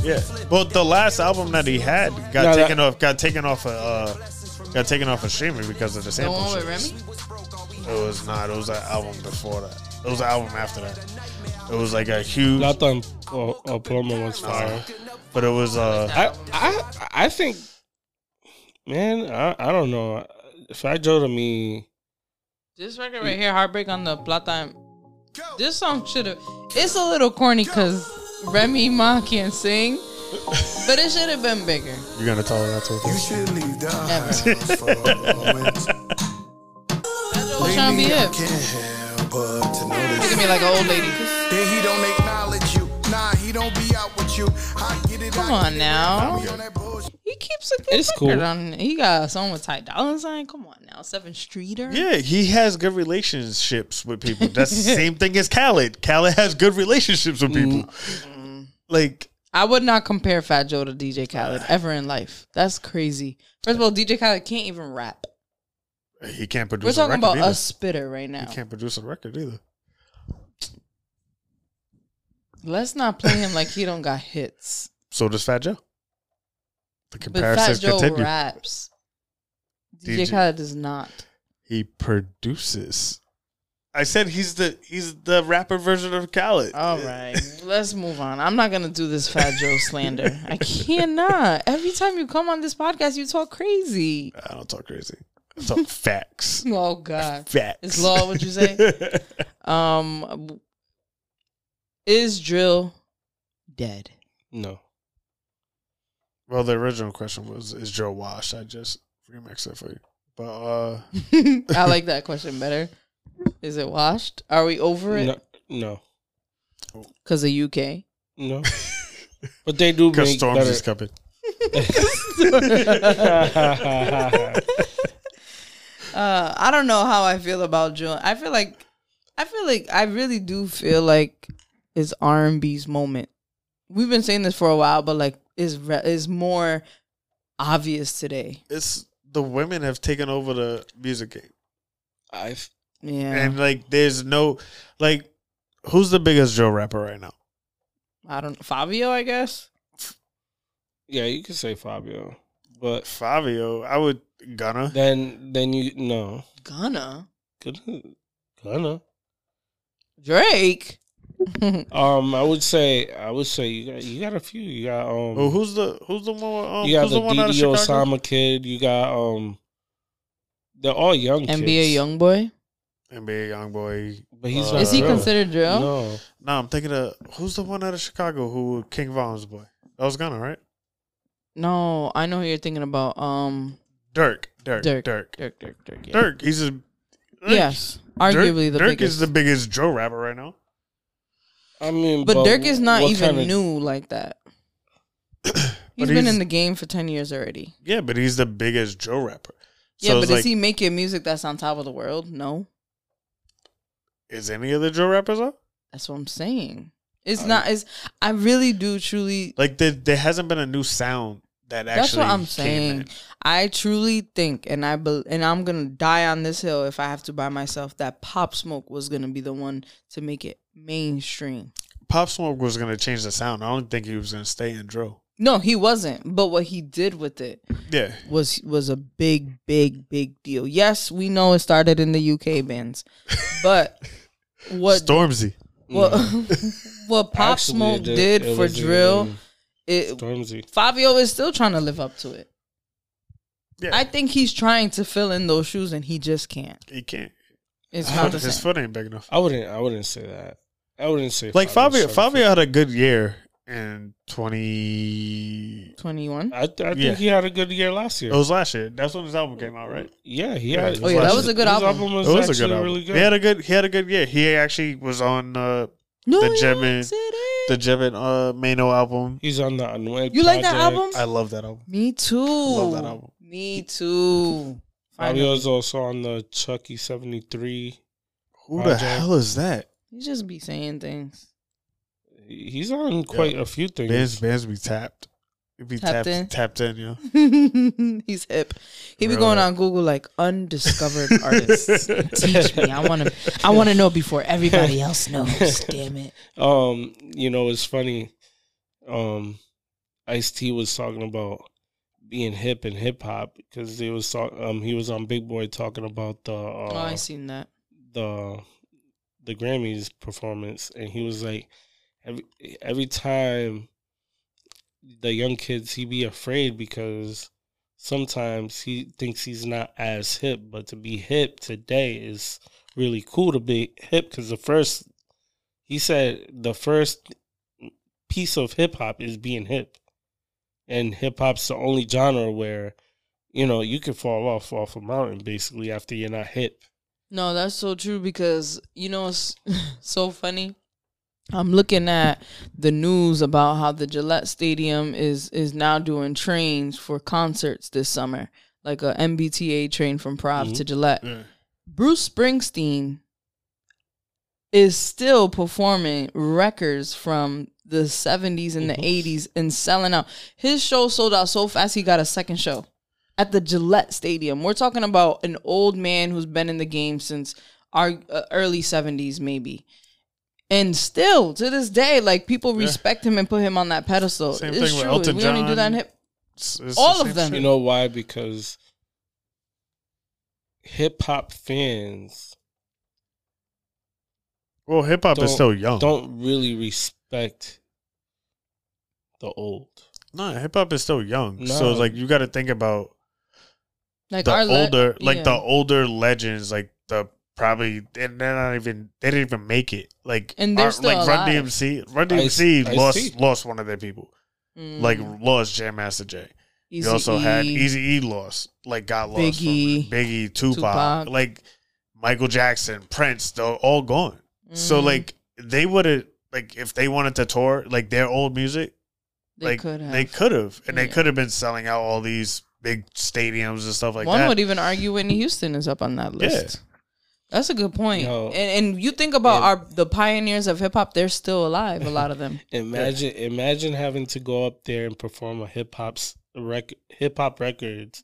Yeah, but the last album that he had got No, that- taken off. Got taken off. Of, uh, got taken off of streaming because of the The one with. Remy? It was not. It was an album before that. It was an album after that. It was like a huge, I thought uh, uh, Paloma was fire. but it was uh. I I I think, man, I, I don't know. Fat Joe to me, This record right here, Heartbreak on the Plata This song should have. It's a little corny because Remy Ma can't sing, but it should have been bigger. You're gonna tell her that's what You should leave the Ever. house for a moment. Who's trying to be Lately, I hip? can't help but to Look at me like an old lady. that he don't acknowledge you. Nah, he don't be out with you. I get it. Come on get it. now. He keeps a good It's record cool. on. He got a song with Ty Dolla Sign. Come on now, Sevyn Streeter. Yeah, he has good relationships with people. That's the same thing as Khaled. Khaled has good relationships with people. Mm. Like, I would not compare Fat Joe to DJ Khaled ever in life. That's crazy. First of all, DJ Khaled can't even rap. he can't produce. We're a talking record about either. a spitter right now. He can't produce a record either. Let's not play him like he don't got hits. So does Fat Joe. The But Fat comparisons Joe continue. raps. DJ, DJ Khaled does not. He produces. I said he's the he's the rapper version of Khaled. All right, let's move on. I'm not gonna do this Fat Joe slander. I cannot. Every time you come on this podcast, you talk crazy. I don't talk crazy. I talk facts. Oh God, Facts. Is law what you say? um, is drill dead? No. Well, the original question was, "Is drill washed?" I just remixed it for you. But uh, I like that question better. Is it washed? Are we over it? No. Because of UK. No. but they do because make Storms better. is coming. Uh, I don't know how I feel about drill. I feel like, I feel like I really do feel like it's R and B's moment. We've been saying this for a while, but like is is more obvious today. It's the women have taken over the music game, I've Yeah, and like, there's no like, who's the biggest drill rapper right now? I don't. Know. Fivio, I guess. yeah, you could say Fivio, but Fivio. I would Gunna. then then you no Gunna, gonna gonna Drake. um I would say I would say you got you got a few you got um Oh, who's the who's the one? Um, you got who's the the one out of Didi Chicago? Osama kid you got um they're all young NBA kids. young boy. NBA young boy. but he's Uh, Is he drill. considered drill? no No, I'm thinking of who's the one out of Chicago who King Von's boy. That was Gunna, right? No, I know who you're thinking about. Um, Durk, Durk, Durk. Durk, Durk. Durk, Durk, Durk. Yeah. Durk he's a Yes, Durk, arguably the Durk biggest. is the biggest drill rapper right now. I mean but Durk is not even kinda- new like that. He's But been he's- in the game for ten years already. Yeah, but he's the biggest drill rapper. So yeah, but like, is he making music that's on top of the world? No, is any of the drill rappers up? that's what I'm saying. It's Um, not. It's. I really do truly. Like there, there hasn't been a new sound that actually. That's what I'm saying. in. I truly think, and I bel and I'm gonna die on this hill if I have to by myself. That Pop Smoke was gonna be the one to make it mainstream. Pop Smoke was gonna change the sound. I don't think he was gonna stay in drill. No, he wasn't. But what he did with it Yeah, was was a big, big, big deal. Yes, we know it started in the UK bands, but what Stormzy. what what Pop Actually, Smoke it did it for um, drill, even it Stormzy. Fivio is still trying to live up to it. Yeah, I think he's trying to fill in those shoes and he just can't. he can't. It's His not foot, the his same. foot ain't big enough. I wouldn't I wouldn't say that. I wouldn't say Like Fivio, Fivio's Fivio had a good year in twenty. Twenty one. I, I think Yeah. he had a good year last year. It was last year. That's when his album came out, right? yeah, he Yeah, had. Oh, yeah, that was year. a good his album. was, It was a good album. really good. He had a good. He had a good year. He actually was on uh, New The York Gemini- the Jevin uh, Mano album. He's on the Anuel You like that album? I love that album. Me too. Love that album. Me too. Finally. Fivio's also on the Chucky seventy three. Who the hell is that? You just be saying things. He's on quite a few things. Bands, bands be tapped. He be Tapped tapped, in? tapped in, yeah. He's hip. He be Real going hip. on Google like undiscovered artists. Teach me. I want to. I want to know before everybody else knows. Damn it. Um, you know, it's funny. Um, Ice T was talking about being hip and hip hop because he was talk, um he was on Big Boy talking about the uh, oh, I seen that. the the Grammys performance, and he was like, every every time the young kids, he be afraid because sometimes he thinks he's not as hip, but to be hip today is really cool to be hip because the first He said the first piece of hip hop is being hip, and hip hop's the only genre where you know you can fall off off a mountain basically after you're not hip. No, that's so true because you know it's so funny. I'm looking at the news about how the Gillette Stadium is is now doing trains for concerts this summer, like a MBTA train from Prov to mm-hmm. Gillette. Yeah. Bruce Springsteen is still performing records from the 70s and the mm-hmm. 80s and selling out. His show sold out so fast he got a second show at the Gillette Stadium. We're talking about an old man who's been in the game since our uh, early 70s maybe. And still to this day like people respect him and put him on that pedestal. Same it's thing with true. Elton we only do that in hip It's- it's All the of them. shit. You know why? Because hip hop fans well, hip hop is don't- still young. don't really respect the old. No, hip hop is still young. So it's like you got to think about like the our le- older, like yeah. the older legends, like the probably they're not even they didn't even make it. Like And they're our- still like Run alive. DMC, Run Ice- DMC Ice-T. lost lost one of their people. Mm. Like lost Jam Master Jay. You also had Eazy E lost, like got lost. Biggie. from. Biggie, Tupac, Tupac. like Michael Jackson, Prince, they're all gone. So Mhm. like they would have like if they wanted to tour like their old music, they like could have. they could have, and they could have been selling out all these big stadiums and stuff like One that. One would even argue Whitney Houston is up on that list. That's a good point. Yo. and, and you think about Yeah. our the pioneers of hip hop; they're still alive. A lot of them. Imagine, imagine having to go up there and perform a hip hop's rec, hip hop records,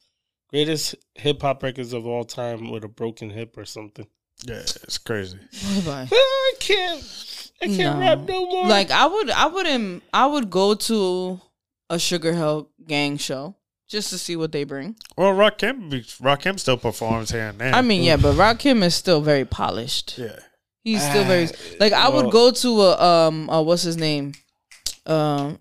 greatest hip hop records of all time with a broken hip or something. yeah, it's crazy. Bye-bye. I can't, I can't No. rap no more. Like I would, I wouldn't, I would go to a Sugar Hill Gang show just to see what they bring. Well, Rakim Rakim still performs here and there. I mean, yeah, but Rakim is still very polished. Yeah, he's still uh, very like I well, would go to a um a, what's his name um.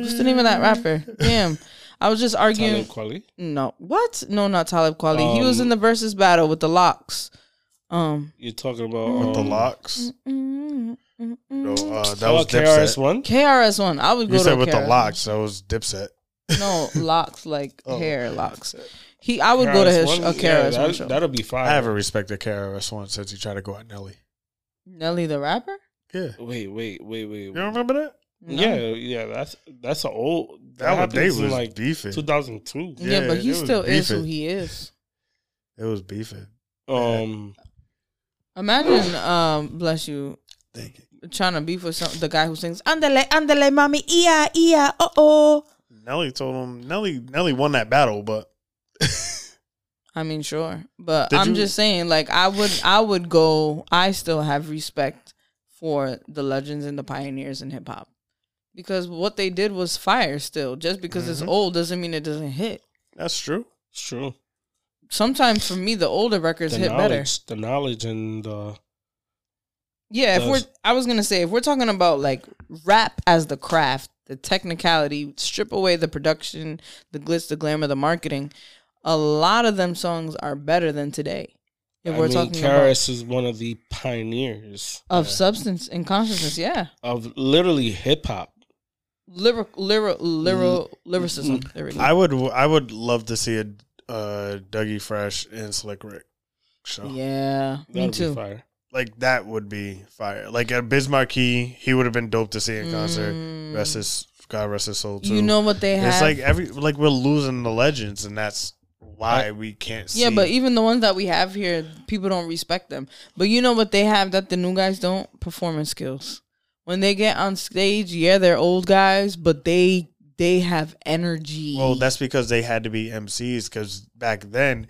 What's the name of that rapper? Damn. I was just arguing. Talib Kweli? No. What? No, not Talib Kweli. Um, he was in um, the versus battle with the locks. Um, You're talking about um, the locks? Mm-mm. No, uh, that oh, was KRS Dipset. One. KRS One. I would go You to said a with the KRS-One. locks, that was Dipset. No locks like Oh. hair locks. He, I would go to his a KRS One show. That'll be fine. I haven't respected KRS One since he tried to go at Nelly. Nelly the rapper. Yeah, Wait, wait, wait, wait. you don't remember that? No. Yeah, yeah. That's that's an old. That, That, was happened in was like beefing. 2002. Yeah, Yeah, but he it was still is who beefing. he is. It was beefing. Um, Imagine, um, bless you, Thank you. Trying to beef with some the guy who sings "Andale, andale, Mommy, ia, ia, oh, oh." Nelly told him Nelly Nelly won that battle, but I mean, sure, but Did I'm you- just saying, like, I would, I would go. I still have respect for the legends and the pioneers in hip hop because what they did was fire. Still, just because it's Mhm. old doesn't mean it doesn't hit. that's true. it's true. Sometimes for me, the older records The hit better. the knowledge, and the Yeah, if we're I was gonna say if we're talking about like rap as the craft, the technicality, strip away the production, the glitz, the glamour, the marketing, a lot of them songs are better than today. If I we're mean, talking about Karis is one of the pioneers of substance and consciousness, yeah. of literally hip hop. Lyric lyric lyric lyricism. There we go. I would I would love to see a uh, Dougie Fresh and Slick Rick show. yeah, me That'd be too. fire. Like that would be fire. Like a Biz Markie, he would have been dope to see in concert. Mm. Rest his God rest his soul too. You know what they have? it's like every like we're losing the legends, and that's why we can't. see. Yeah, but even the ones that we have here, people don't respect them. But you know what they have that the new guys don't? Performance skills. When they get on stage, yeah, they're old guys, but they they have energy. Well, that's because they had to be MCs because back then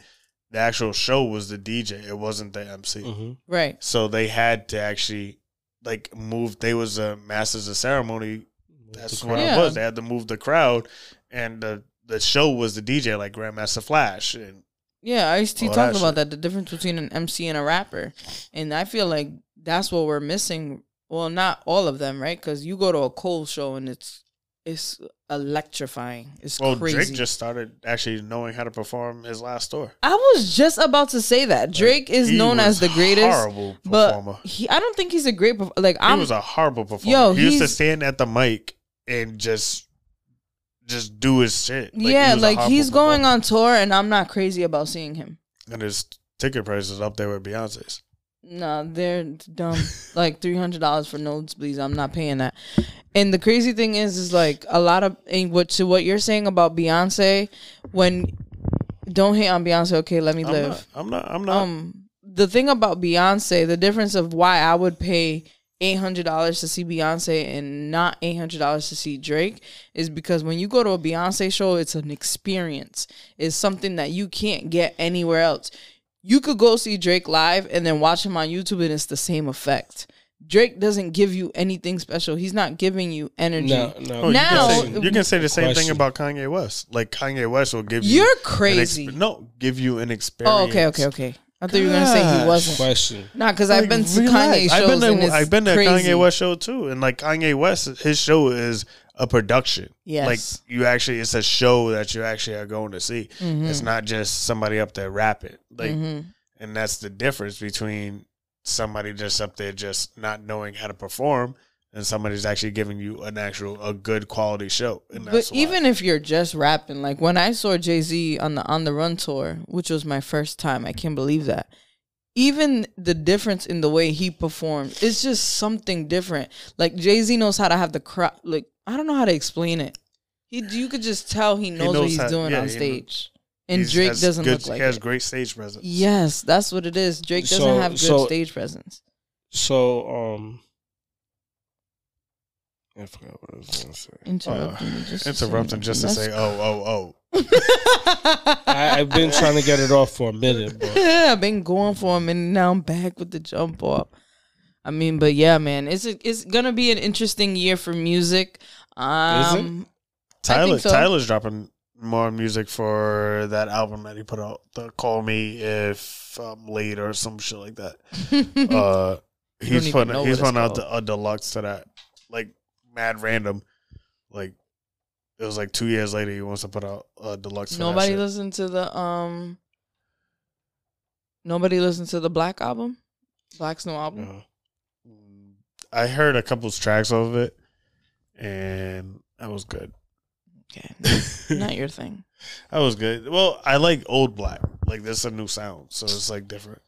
the actual show was the DJ. It wasn't the MC. hmm right. So they had to actually like move. They was a masters of ceremony. That's what Yeah. it was. They had to move the crowd, and the the show was the DJ, like Grandmaster Flash. And Yeah, I used to talk that about shit. that, the difference between an MC and a rapper. And I feel like that's what we're missing. Well, not all of them, right? Because you go to a Cole show and it's it's electrifying. It's Well, crazy. Drake just started actually knowing how to perform his last tour. I was just about to say that Drake is known as the greatest, horrible but performer. he. I don't think he's a great. Like He I'm. was a horrible performer. Yo, he used to stand at the mic and just just do his shit. Like, yeah, like he's going on tour, and I'm not crazy about seeing him. and his ticket price is up there with Beyonce's. No, they're dumb. like three hundred dollars for nosebleeds. I'm not paying that. And the crazy thing is, is like a lot of and what to what you're saying about Beyonce. When don't hate on Beyonce. Okay, let me I'm live. not. I'm not. I'm not. Um, the thing about Beyonce, the difference of why I would pay eight hundred dollars to see Beyonce and not eight hundred dollars to see Drake is because when you go to a Beyonce show, it's an experience. It's something that you can't get anywhere else. You could go see Drake live and then watch him on YouTube, and it's the same effect. Drake doesn't give you anything special. He's not giving you energy. No, no. Oh, now- you, can say, you can say the same thing about Kanye West. Like Kanye West will give you. You're an exp- crazy. no, give you an oh, experience. oh, okay, okay, okay. I thought you were gonna say he wasn't. Question. Nah, because I've been to relax. Kanye shows. I've been and to, it's I've been to a crazy. Kanye West show too, and like Kanye West, his show is a production. Yes. like you actually, it's a show that you actually are going to see. Mm-hmm. It's not just somebody up there rapping. Like, and that's the difference between somebody just up there just not knowing how to perform. And somebody's actually giving you an actual a good quality show, But even if you're just rapping, like when I saw Jay Z on the on the Run tour, which was my first time, I can't believe that. Even the difference in the way he performed, it's just something different. Like Jay Z knows how to have the crowd. Like I don't know how to explain it. He, you could just tell he knows, what knows he's how- doing yeah, on he stage, and Drake doesn't good, look like he has it. great stage presence. Yes, that's what it is. Drake doesn't So- have good so- stage presence. So, um, I forgot what I was gonna say. Interrupting me just to Interrupting say- just to That's say, oh, oh, oh. I, I've been trying to get it off for a minute, but I've been going for a minute now. I'm back with the jump off. I mean, but yeah, man, it's it's gonna be an interesting year for music. Um, Tyler so. Tyler's dropping more music for that album that he put out, the "Call Me If I'm Late" or some shit like that. uh, he's even putting he's what putting out the, a deluxe to that, like mad random. Like it was like two years later, he wants to put out a deluxe. nobody listened to the um. Nobody listened to the Black album, Black Snow album. No. I heard a couple of tracks of it, and that was good. Okay, not your thing. That was good. Well, I like old black. Like this is a new sound, so it's like different.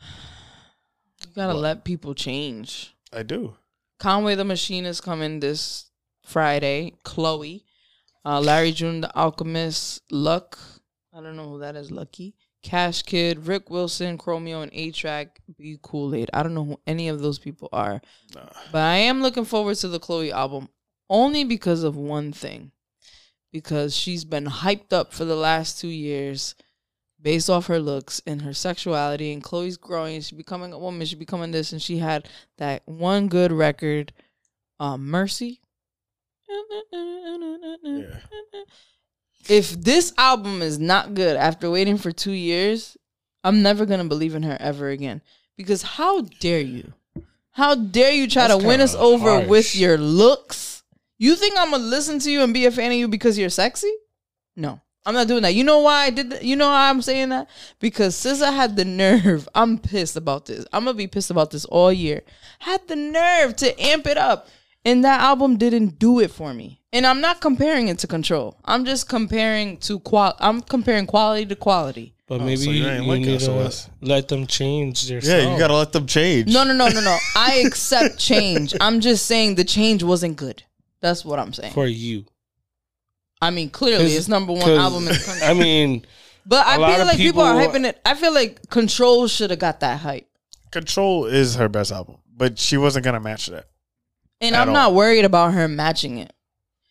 You gotta What? let people change. I do. Conway the Machine is coming this Friday. Chloe, uh, Larry June the Alchemist, Luck. I don't know who that is. Lucky, Cash Kid, Rick Wilson, Chromeo, and A-Trak. Be Kool Aid. I don't know who any of those people are, Nah. but I am looking forward to the Chloe album only because of one thing. Because she's been hyped up for the last two years based off her looks and her sexuality and Chloe's growing, she's becoming a woman, she's becoming this, and she had that one good record, um, Mercy. Yeah. If this album is not good after waiting for two years, I'm never gonna believe in her ever again. Because how dare you? How dare you try That's to win us over harsh. with your looks? You think I'm gonna listen to you and be a fan of you because you're sexy? No, I'm not doing that. You know why I did that? You know why I'm saying that? Because SZA had the nerve. I'm pissed about this. I'm gonna be pissed about this all year. Had the nerve to amp it up, and that album didn't do it for me. And I'm not comparing it to Control. I'm just comparing to qual. I'm comparing quality to quality. but Oh, maybe so you you, ain't you like need SOS. to let them change their. Yeah, you gotta let them change. No, no, no, no, no. I accept change. I'm just saying the change wasn't good. That's what I'm saying. for you. I mean, clearly it's number one album in the country. I mean, but I a lot feel of like people, are people- hyping it. I feel like Control should have got that hype. Control is her best album, but she wasn't gonna match that. And I'm all. not worried about her matching it.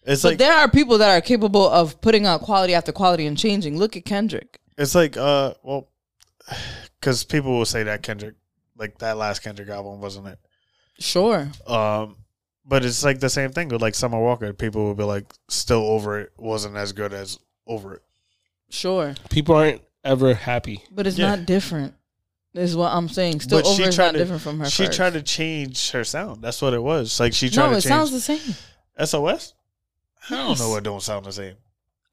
It's But like there are people that are capable of putting out quality after quality and changing. Look at Kendrick. it's like uh well, because people will say that Kendrick, like that last Kendrick album, wasn't it? Sure. Um, but it's like the same thing with like Summer Walker. People will be like, still over it, wasn't as good as over it. Sure. people aren't ever happy. But it's Yeah. not different. Is what I'm saying. Still But over she is not to- different from her. She first. tried to change her sound. That's what it was. Like she tried to No, to it change sounds the same. SOS. I don't know what don't sound the same.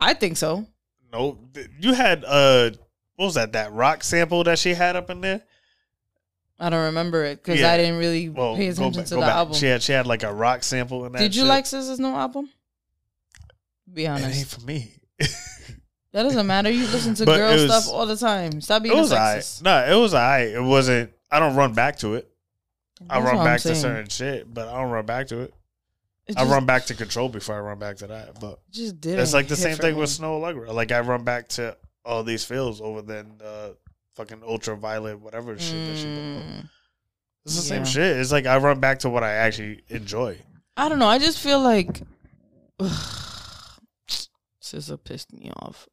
I think so. No, th- you had uh, what was that? That rock sample that she had up in there. I don't remember it because Yeah. I didn't really Well, pay attention back, to the back. album. She had she had like a rock sample in that. Did you shit. like SZA's new album? Be It ain't honest. for me. That doesn't matter. You listen to But girl was- stuff all the time. Stop being it was sexist. No, it was alright. It wasn't. I don't run back to it. I That's run I'm back to certain shit, but I don't run back to it. It I run back to control before I run back to that. But Just did it's like the same thing with Snoh Aalegra. Like I run back to all these feels over then. the uh, fucking ultraviolet whatever shit that she put out. It's the same Mm, shit. It's like I run back to what I actually enjoy. I don't know. I just feel like SZA pissed me off.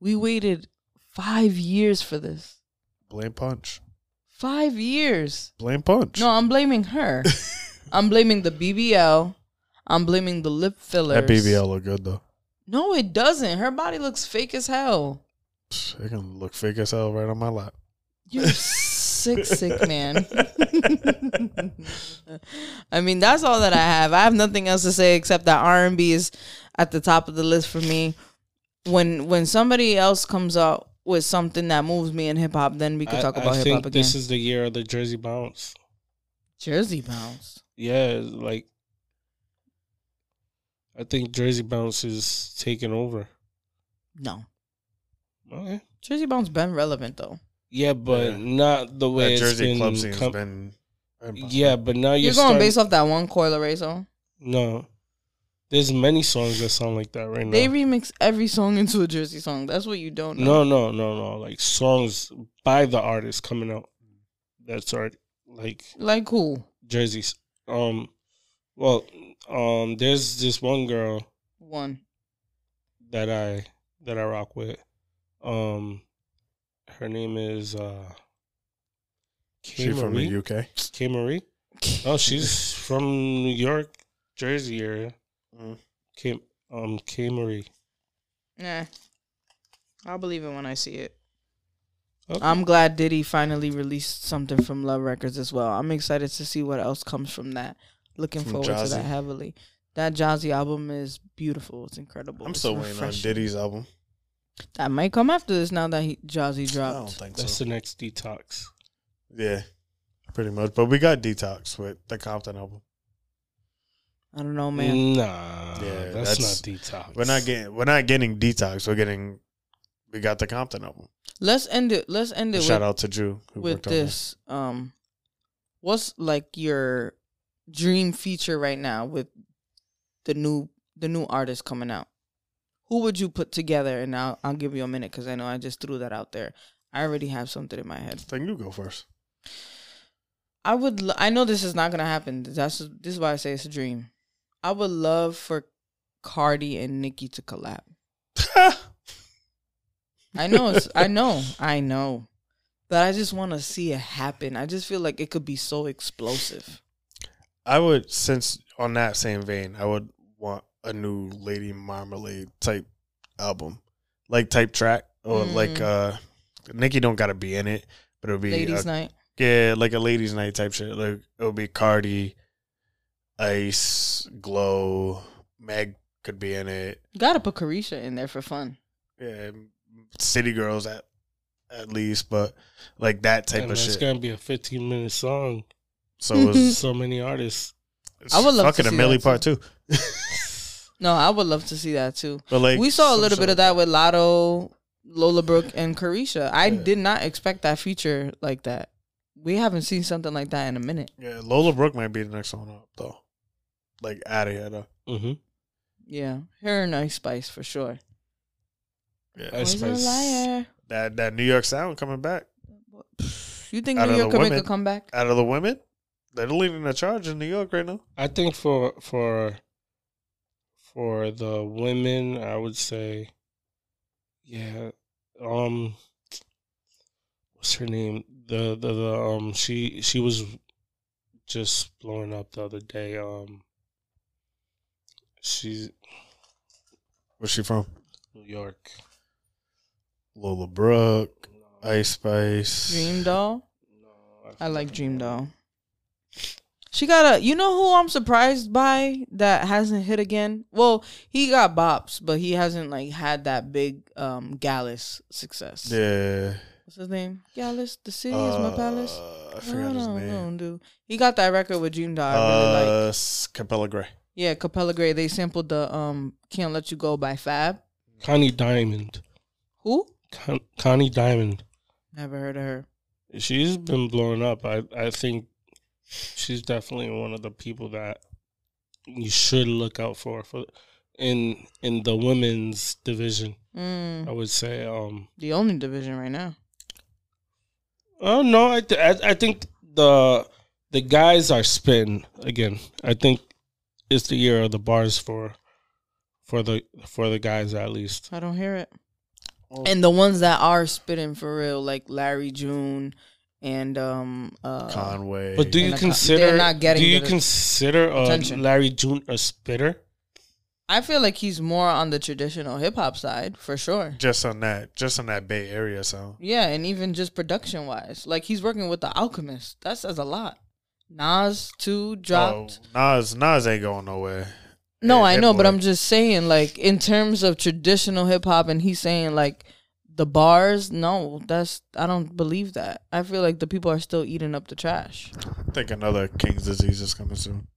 We waited five years for this. Blame punch. Five years. Blame punch. No, I'm blaming her. I'm blaming the BBL. I'm blaming the lip fillers. that BBL look good though. No, it doesn't. Her body looks fake as hell. Psh, It can look fake as hell right on my lap. You're sick, sick man. I mean, that's all that I have. I have nothing else to say except that R and B is at the top of the list for me. When when somebody else comes out with something that moves me in hip hop, then we can talk I about hip hop again. this is the year of the Jersey bounce. Jersey bounce. Yeah, like I think Jersey bounce is taking over. No, Okay. Jersey bounce been relevant though. Yeah, but Yeah. not the way That it's Jersey been club scene's com- been. Yeah, but now You're, you're, going starting- based off that one Coi Leray song. No, there's many songs that sound like that right now. They remix every song into a Jersey song. That's what you don't No, know. no, no, no. No. Like songs by the artist coming out. That's art like Like who? jerseys. Um, well, um, there's this one girl One. that I that I rock with. Um, her name is uh, K She from the UK. K Marie. Oh, she's from New York, Jersey area. Mm. K um K Marie. Nah. I'll believe it when I see it. Okay. I'm glad Diddy finally released something from Love Records as well. I'm excited to see what else comes from that. Looking From forward to that heavily. That Jozzy album is beautiful. It's incredible. I'm It's still waiting on. Diddy's album. That might come after this now that he, Jozzy I don't dropped. think That's so. the next detox. Yeah, pretty much. But we got Detox with the Compton album. I don't know, man. Nah, Yeah, that's, that's- not detox. We're not getting. We're not getting Detox. We're getting. We got the Compton album. Let's end it. Let's end it Shout out to Drew who with worked on this. Um, what's like your dream feature right now with the new the new artist coming out? Who would you put together? And I'll I'll give you a minute because I know I just threw that out there. I already have something in my head. Then you go first. I would. lo- I know this is not gonna happen. That's this is why I say it's a dream. I would love for Cardi and Nicki to collab. I know. It's, I know. I know. But I just want to see it happen. I just feel like it could be so explosive. I would, since on that same vein, I would a new Lady Marmalade type album, like type track, or Mm. like uh, Nicki don't gotta be in it, but it'll be Ladies' a, night. yeah, like a ladies' night type shit. Like it'll be Cardi, Ice, Glo, Meg could be in it. Gotta put Caresha in there for fun. Yeah, City Girls at at least, but like that type And of that's shit. gonna be a 15 minute song. So it's, So many artists. it's I would love to fucking a see Millie part two. No, I would love to see that too. But like we saw a little bit of like that with Latto, Lola Brooke, and Caresha. I Yeah. did not expect that feature like that. We haven't seen something like that in a minute. Yeah, Lola Brooke might be the next one up though. Like out of here though. Mm-hmm. Yeah, her and Ice Spice for sure. Yeah, Ice Spice. liar. that that New York sound coming back You think Out New York the could make a comeback? out of the women. They're leading the charge in New York right now. I think for for for the women, I would say, yeah. Um, what's her name? The the, the um she she was just blowing up the other day. Um, she's Where's she from? New York. Lola Brooke, Ice Spice. Dream Doll. No, I like Dream Doll. She got a. You know who I'm surprised by that hasn't hit again? Well, he got bops, but he hasn't like had that big um Gyalis success. Yeah. What's his name? Gyalis. The city is my palace. Uh, I forgot his don't name. know, dude. He got that record with June Dog. I really like. Uh, Capella Grey. Yeah, Capella Grey. They sampled the um "Can't Let You Go" by Fab. Connie Diamond. Who? Con- Connie Diamond. Never heard of her. She's been blowing up. I, I think she's definitely one of the people that you should look out for for in in the women's division. Mm, I would say. Um, the only division right now. oh no, I, th- I I think the the guys are spitting again. I think it's the year of the bars for for the for the guys at least. I don't hear it. And the ones that are spitting for real, like Larry June and um uh Conway. But do you And the con- consider they're not getting do you consider uh. Larry June a spitter? I feel like he's more on the traditional hip hop side for sure. just on that, just on that Bay Area sound. Yeah, and even just production wise, like he's working with the Alchemist. That says a lot. Nas too dropped. Oh, Nas, Nas ain't going nowhere. no, yeah, I Hit know, but I'm just saying, like in terms of traditional hip hop, and he's saying like the bars. No, that's I don't believe that. I feel like the people are still eating up the trash. I think another King's disease is coming soon.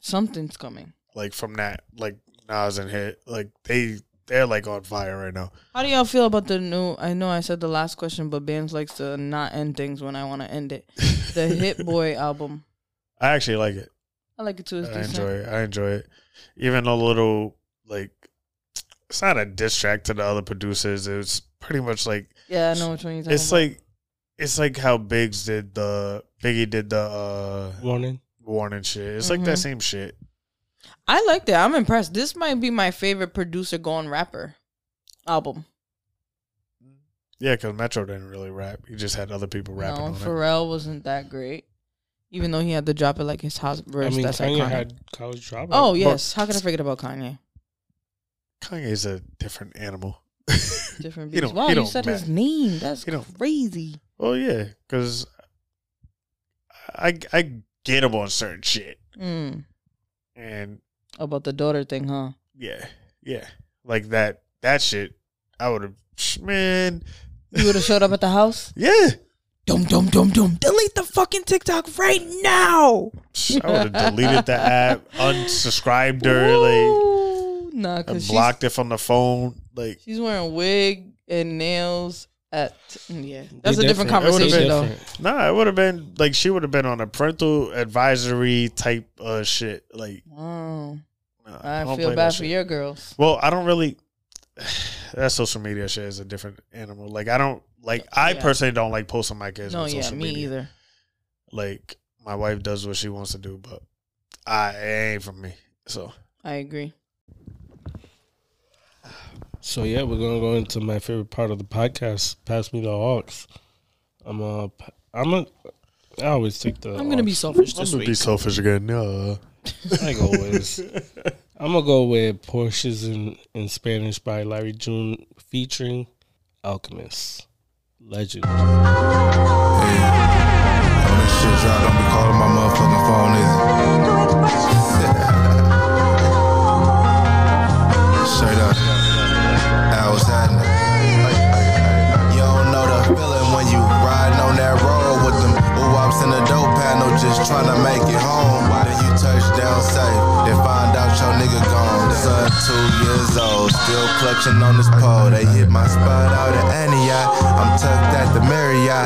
Something's coming. Like from that, like Nas and Hit, like they they're like on fire right now. How do y'all feel about the new? I know I said the last question, but bands likes to not end things when I want to end it. The Hit Boy album. I actually like it. I like it too. It's I decent. enjoy it. I enjoy it. Even a little like it's not a diss track to the other producers. It's pretty much like Yeah, I know which one you're talking it's about. like it's like how Biggs did the Biggie did the uh Warning. warning shit. It's like that Mhm. same shit. I like that. I'm impressed. This might be my favorite producer going rapper album. Yeah, because Metro didn't really rap. He just had other people rapping no, on it. Pharrell wasn't that great. Even though he had to drop it like his house verse. I mean, that's Kanye iconic. had college dropout. oh yes, how could I forget about Kanye? Kanye's a different animal. Different beats. Wow, you said his name. That's crazy. Oh yeah, because I I get him on certain shit, Mm. and About the daughter thing, huh? yeah, yeah, like that that shit. I would have man, You would have showed up at the house. yeah. Dum dum dum dum. Delete the fucking TikTok right now. I would have deleted the app, unsubscribed her, like Ooh, nah, and cause she's, blocked it from the phone. Like she's wearing wig and nails. At yeah, that's a different different. Conversation been though. Different. nah, it would have been like she would have been on a parental advisory type uh shit. Like Wow, nah, I don't feel bad for shit. your girls. Well, I don't really. That social media shit is a different animal. Like I don't like. I Yeah. personally don't like posting my kids. No, on yeah, social me media. either. Like my wife does what she wants to do, but I it ain't for me. So I agree. So yeah, we're gonna go into my favorite part of the podcast. Pass me the aux. I'm a. I'm a. I always take the. I'm gonna be Hawks. selfish I'm gonna week. be selfish again. No. Like always. I'm gonna go with Porsches in in Spanish by Larry June featuring Alchemist. Legend. When trying to make it home. Then you touch down safe, then find out your nigga gone. Son, two years old, still clutching on this pole. They hit my spot out at Antioch. I'm tucked at the Marriott.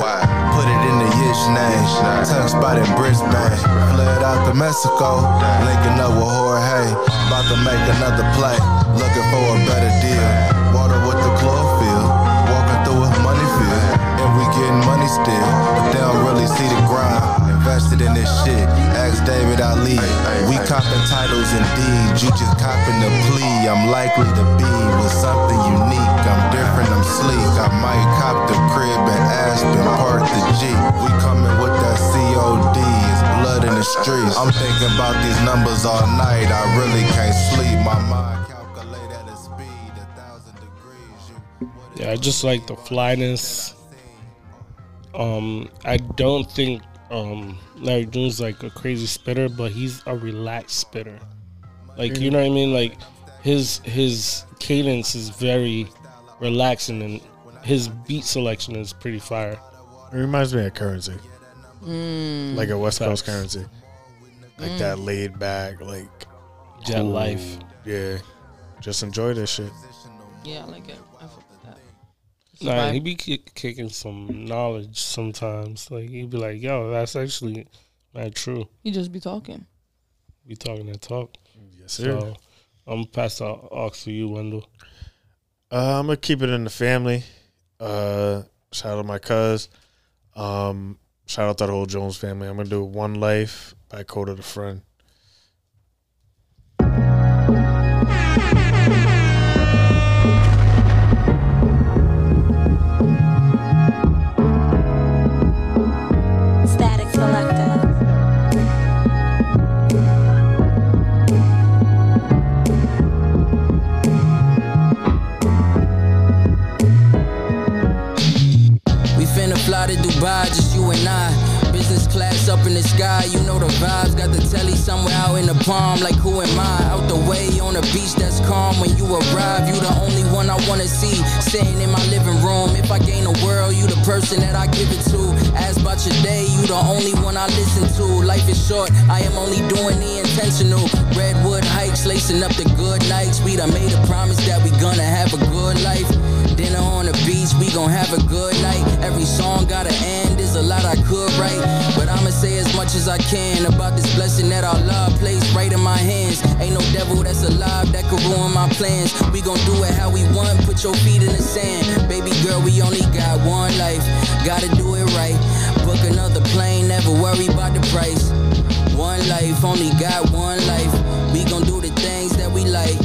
Put it in the Yish name. Tuck spot in Brisbane. Fled out to Mexico. Linking up with Jorge. About to make another play. Looking for a better deal. Water with the chlorophyll. Walking through a money field. And we getting money still. But they don't really see the grind. Invested in this shit. Ask David Ali. We copping titles and deeds. You just copping the plea. I'm likely to be with something unique. I'm different, I'm sleek. I might cop the crib and Aspen, park the G. We coming with that COD. It's blood in the streets. I'm thinking about these numbers all night. I really can't sleep. My mind calculate at a speed a thousand degrees. Yeah, I just like the flyness. Um, I don't think um Larry June's like a crazy spitter, but he's a relaxed spitter. Like you know what I mean? Like his his cadence is very relaxing and his beat selection is pretty fire. It reminds me of Curren$y, Mm. like a West Coast Facts. Curren$y, like that laid back, like Jet cool. life. Yeah, just enjoy this shit. Yeah, I like it. Nah, vibe. he be kick, kicking some knowledge sometimes. Like he'd be like, "Yo, that's actually not true." He just be talking. Be talking that talk. Yes, sir. So I'm gonna pass the aux to you, Wendell. Uh, I'm gonna keep it in the family. Uh, shout out to my cuz. Um, shout out to the whole Jones family. I'm gonna do "One Life" by Kota the Friend. Telly somewhere out in the palm, like who am I? Out the way on a beach that's calm. When you arrive, you the only one I wanna see. sitting in my living room. If I gain the world, you the person that I give it to. Ask about your day, you the only one I listen to. Life is short, I am only doing the intentional. Redwood hikes, lacing up the good nights. We done made a promise that we gonna have a good life. Dinner on the beach, we gon' have a good night. Every song gotta end, there's a lot I could write. But I'ma say as much as I can about this blessing that our love placed right in my hands. Ain't no devil that's alive that could ruin my plans. We gon' do it how we want, put your feet in the sand. Baby girl, we only got one life, gotta do it right. Book another plane, never worry about the price. One life, only got one life. We gon' do the things that we like.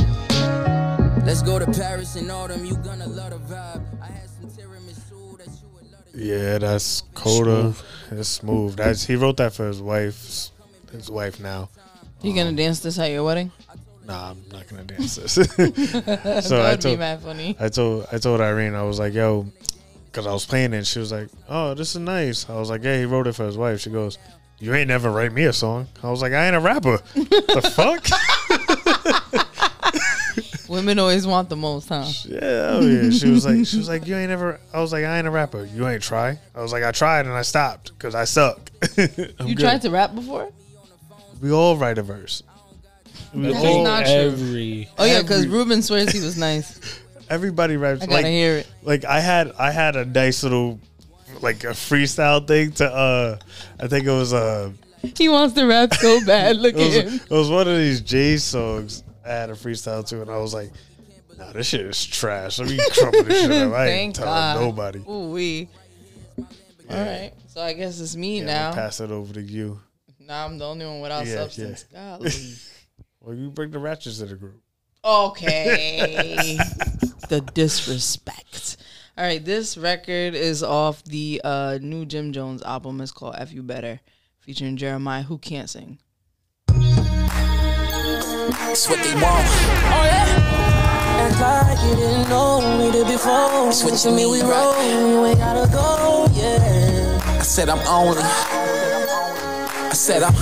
Let's go to Paris in autumn, you gonna love the vibe. I had some tiramisu that you would love Yeah, that's Kota. It's smooth. That's he wrote that for his wife. His wife now. You gonna um, dance this at your wedding? Nah, I'm not gonna dance this. so that I would be told, mad funny. I told, I told Irene, I was like, "Yo," because I was playing it. and She was like, "Oh, this is nice." I was like, "Yeah, he wrote it for his wife." She goes, "You ain't never write me a song." I was like, "I ain't a rapper." the fuck? Women always want the most, huh? Yeah, oh yeah. She was like, she was like, "You ain't never." I was like, "I ain't a rapper. You ain't try." I was like, "I tried and I stopped because I suck." You good. tried to rap before? We all write a verse. We That's all, not true. Every Oh yeah, because Every- Ruben swears he was nice. everybody writes. I gotta like, hear it. like I had I had a nice little like a freestyle thing to uh I think it was uh He wants to rap so bad. Look it was, at him. it was one of these J songs I had a freestyle to and I was like nah this shit is trash let me crumple this shit up I ain't Thank telling God. nobody Ooh wee. All right. So I guess it's me yeah, now. pass it over to you Now I'm the only one without Yeah, substance. Golly. well you bring the ratchets to the group Okay. the disrespect. All right, this record is off the uh, new Jim Jones album. It's called F You Better, featuring Jeremih, who can't sing. It's what they want. Oh, yeah. Act like you didn't know me the before. Switch to me, we roll. You ain't gotta go, yeah. I said I'm only. Said I'm.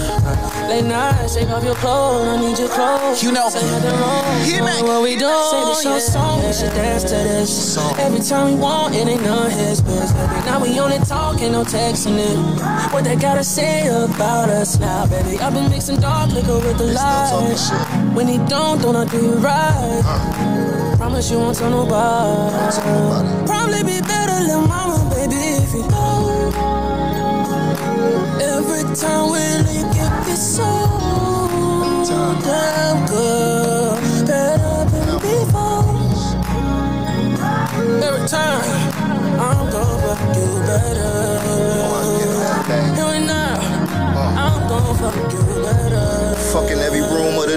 Late nights, take off your clothes. I need your clothes. You know. Say nothing wrong. Hear me. What we do? Say this your song. We should dance to this. Every time we want, it ain't none his business. Now we only talking, no texting it. What they gotta say about us now, baby? I've been mixing dark liquor with the light. When he don't, don't I do you right? Promise you won't tell nobody. Probably be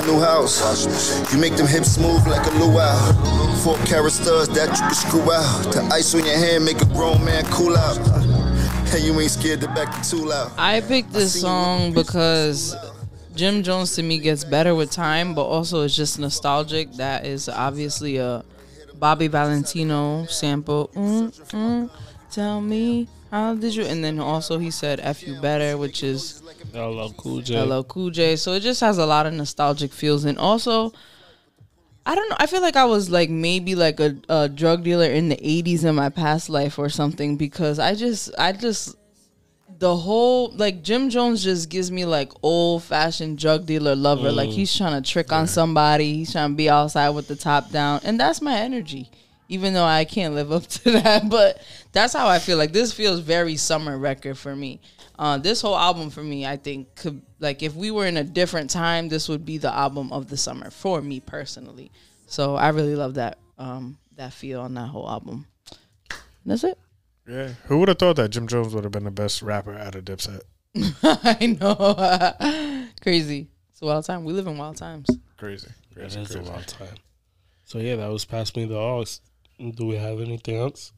new house. You make them hips smooth like a luau. Four carat studs that you can screw out. The ice on your hand make a grown man cool out. And you ain't scared to back the tool out. I picked this song because Jim Jones to me gets better with time, but also it's just nostalgic. That is obviously a Bobby Valentino sample. Mm, mm, tell me How did you? And then also he said "F you better," which is LL Cool J. LL Cool J. So it just has a lot of nostalgic feels, and also. I don't know. I feel like I was like maybe like a, a drug dealer in the 80s in my past life or something because I just I just the whole like Jim Jones just gives me like old fashioned drug dealer lover. Like mm. he's trying to trick on somebody. He's trying to be outside with the top down, and that's my energy. Even though I can't live up to that, but that's how I feel. Like this feels very summer record for me. Uh, this whole album for me, I think, could like if we were in a different time, this would be the album of the summer for me personally. So I really love that um, that feel on that whole album. And that's it. Yeah. Who would have thought that Jim Jones would have been the best rapper out of Dipset? I know. Crazy. It's a wild time. We live in wild times. Crazy. That Crazy. a crazy. long time. So yeah, that was past me the August. Do we have anything else?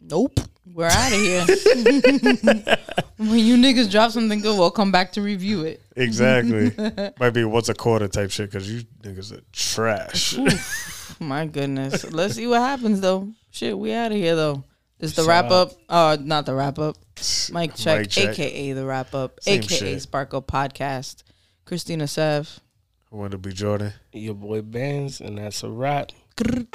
Nope. We're out of here. when you niggas drop something good, we'll come back to review it. Exactly. Might be what's a quarter type shit because you niggas are trash. My goodness. Let's see what happens though. Shit, we out of here though. It's the Shout wrap out. up. Uh not the wrap up. Mic check, Mic check. aka the wrap up, Same aka shit. Sparkle Podcast. Christina Sev. I want to be Jordan. Your boy Bands, and that's a wrap. Grr.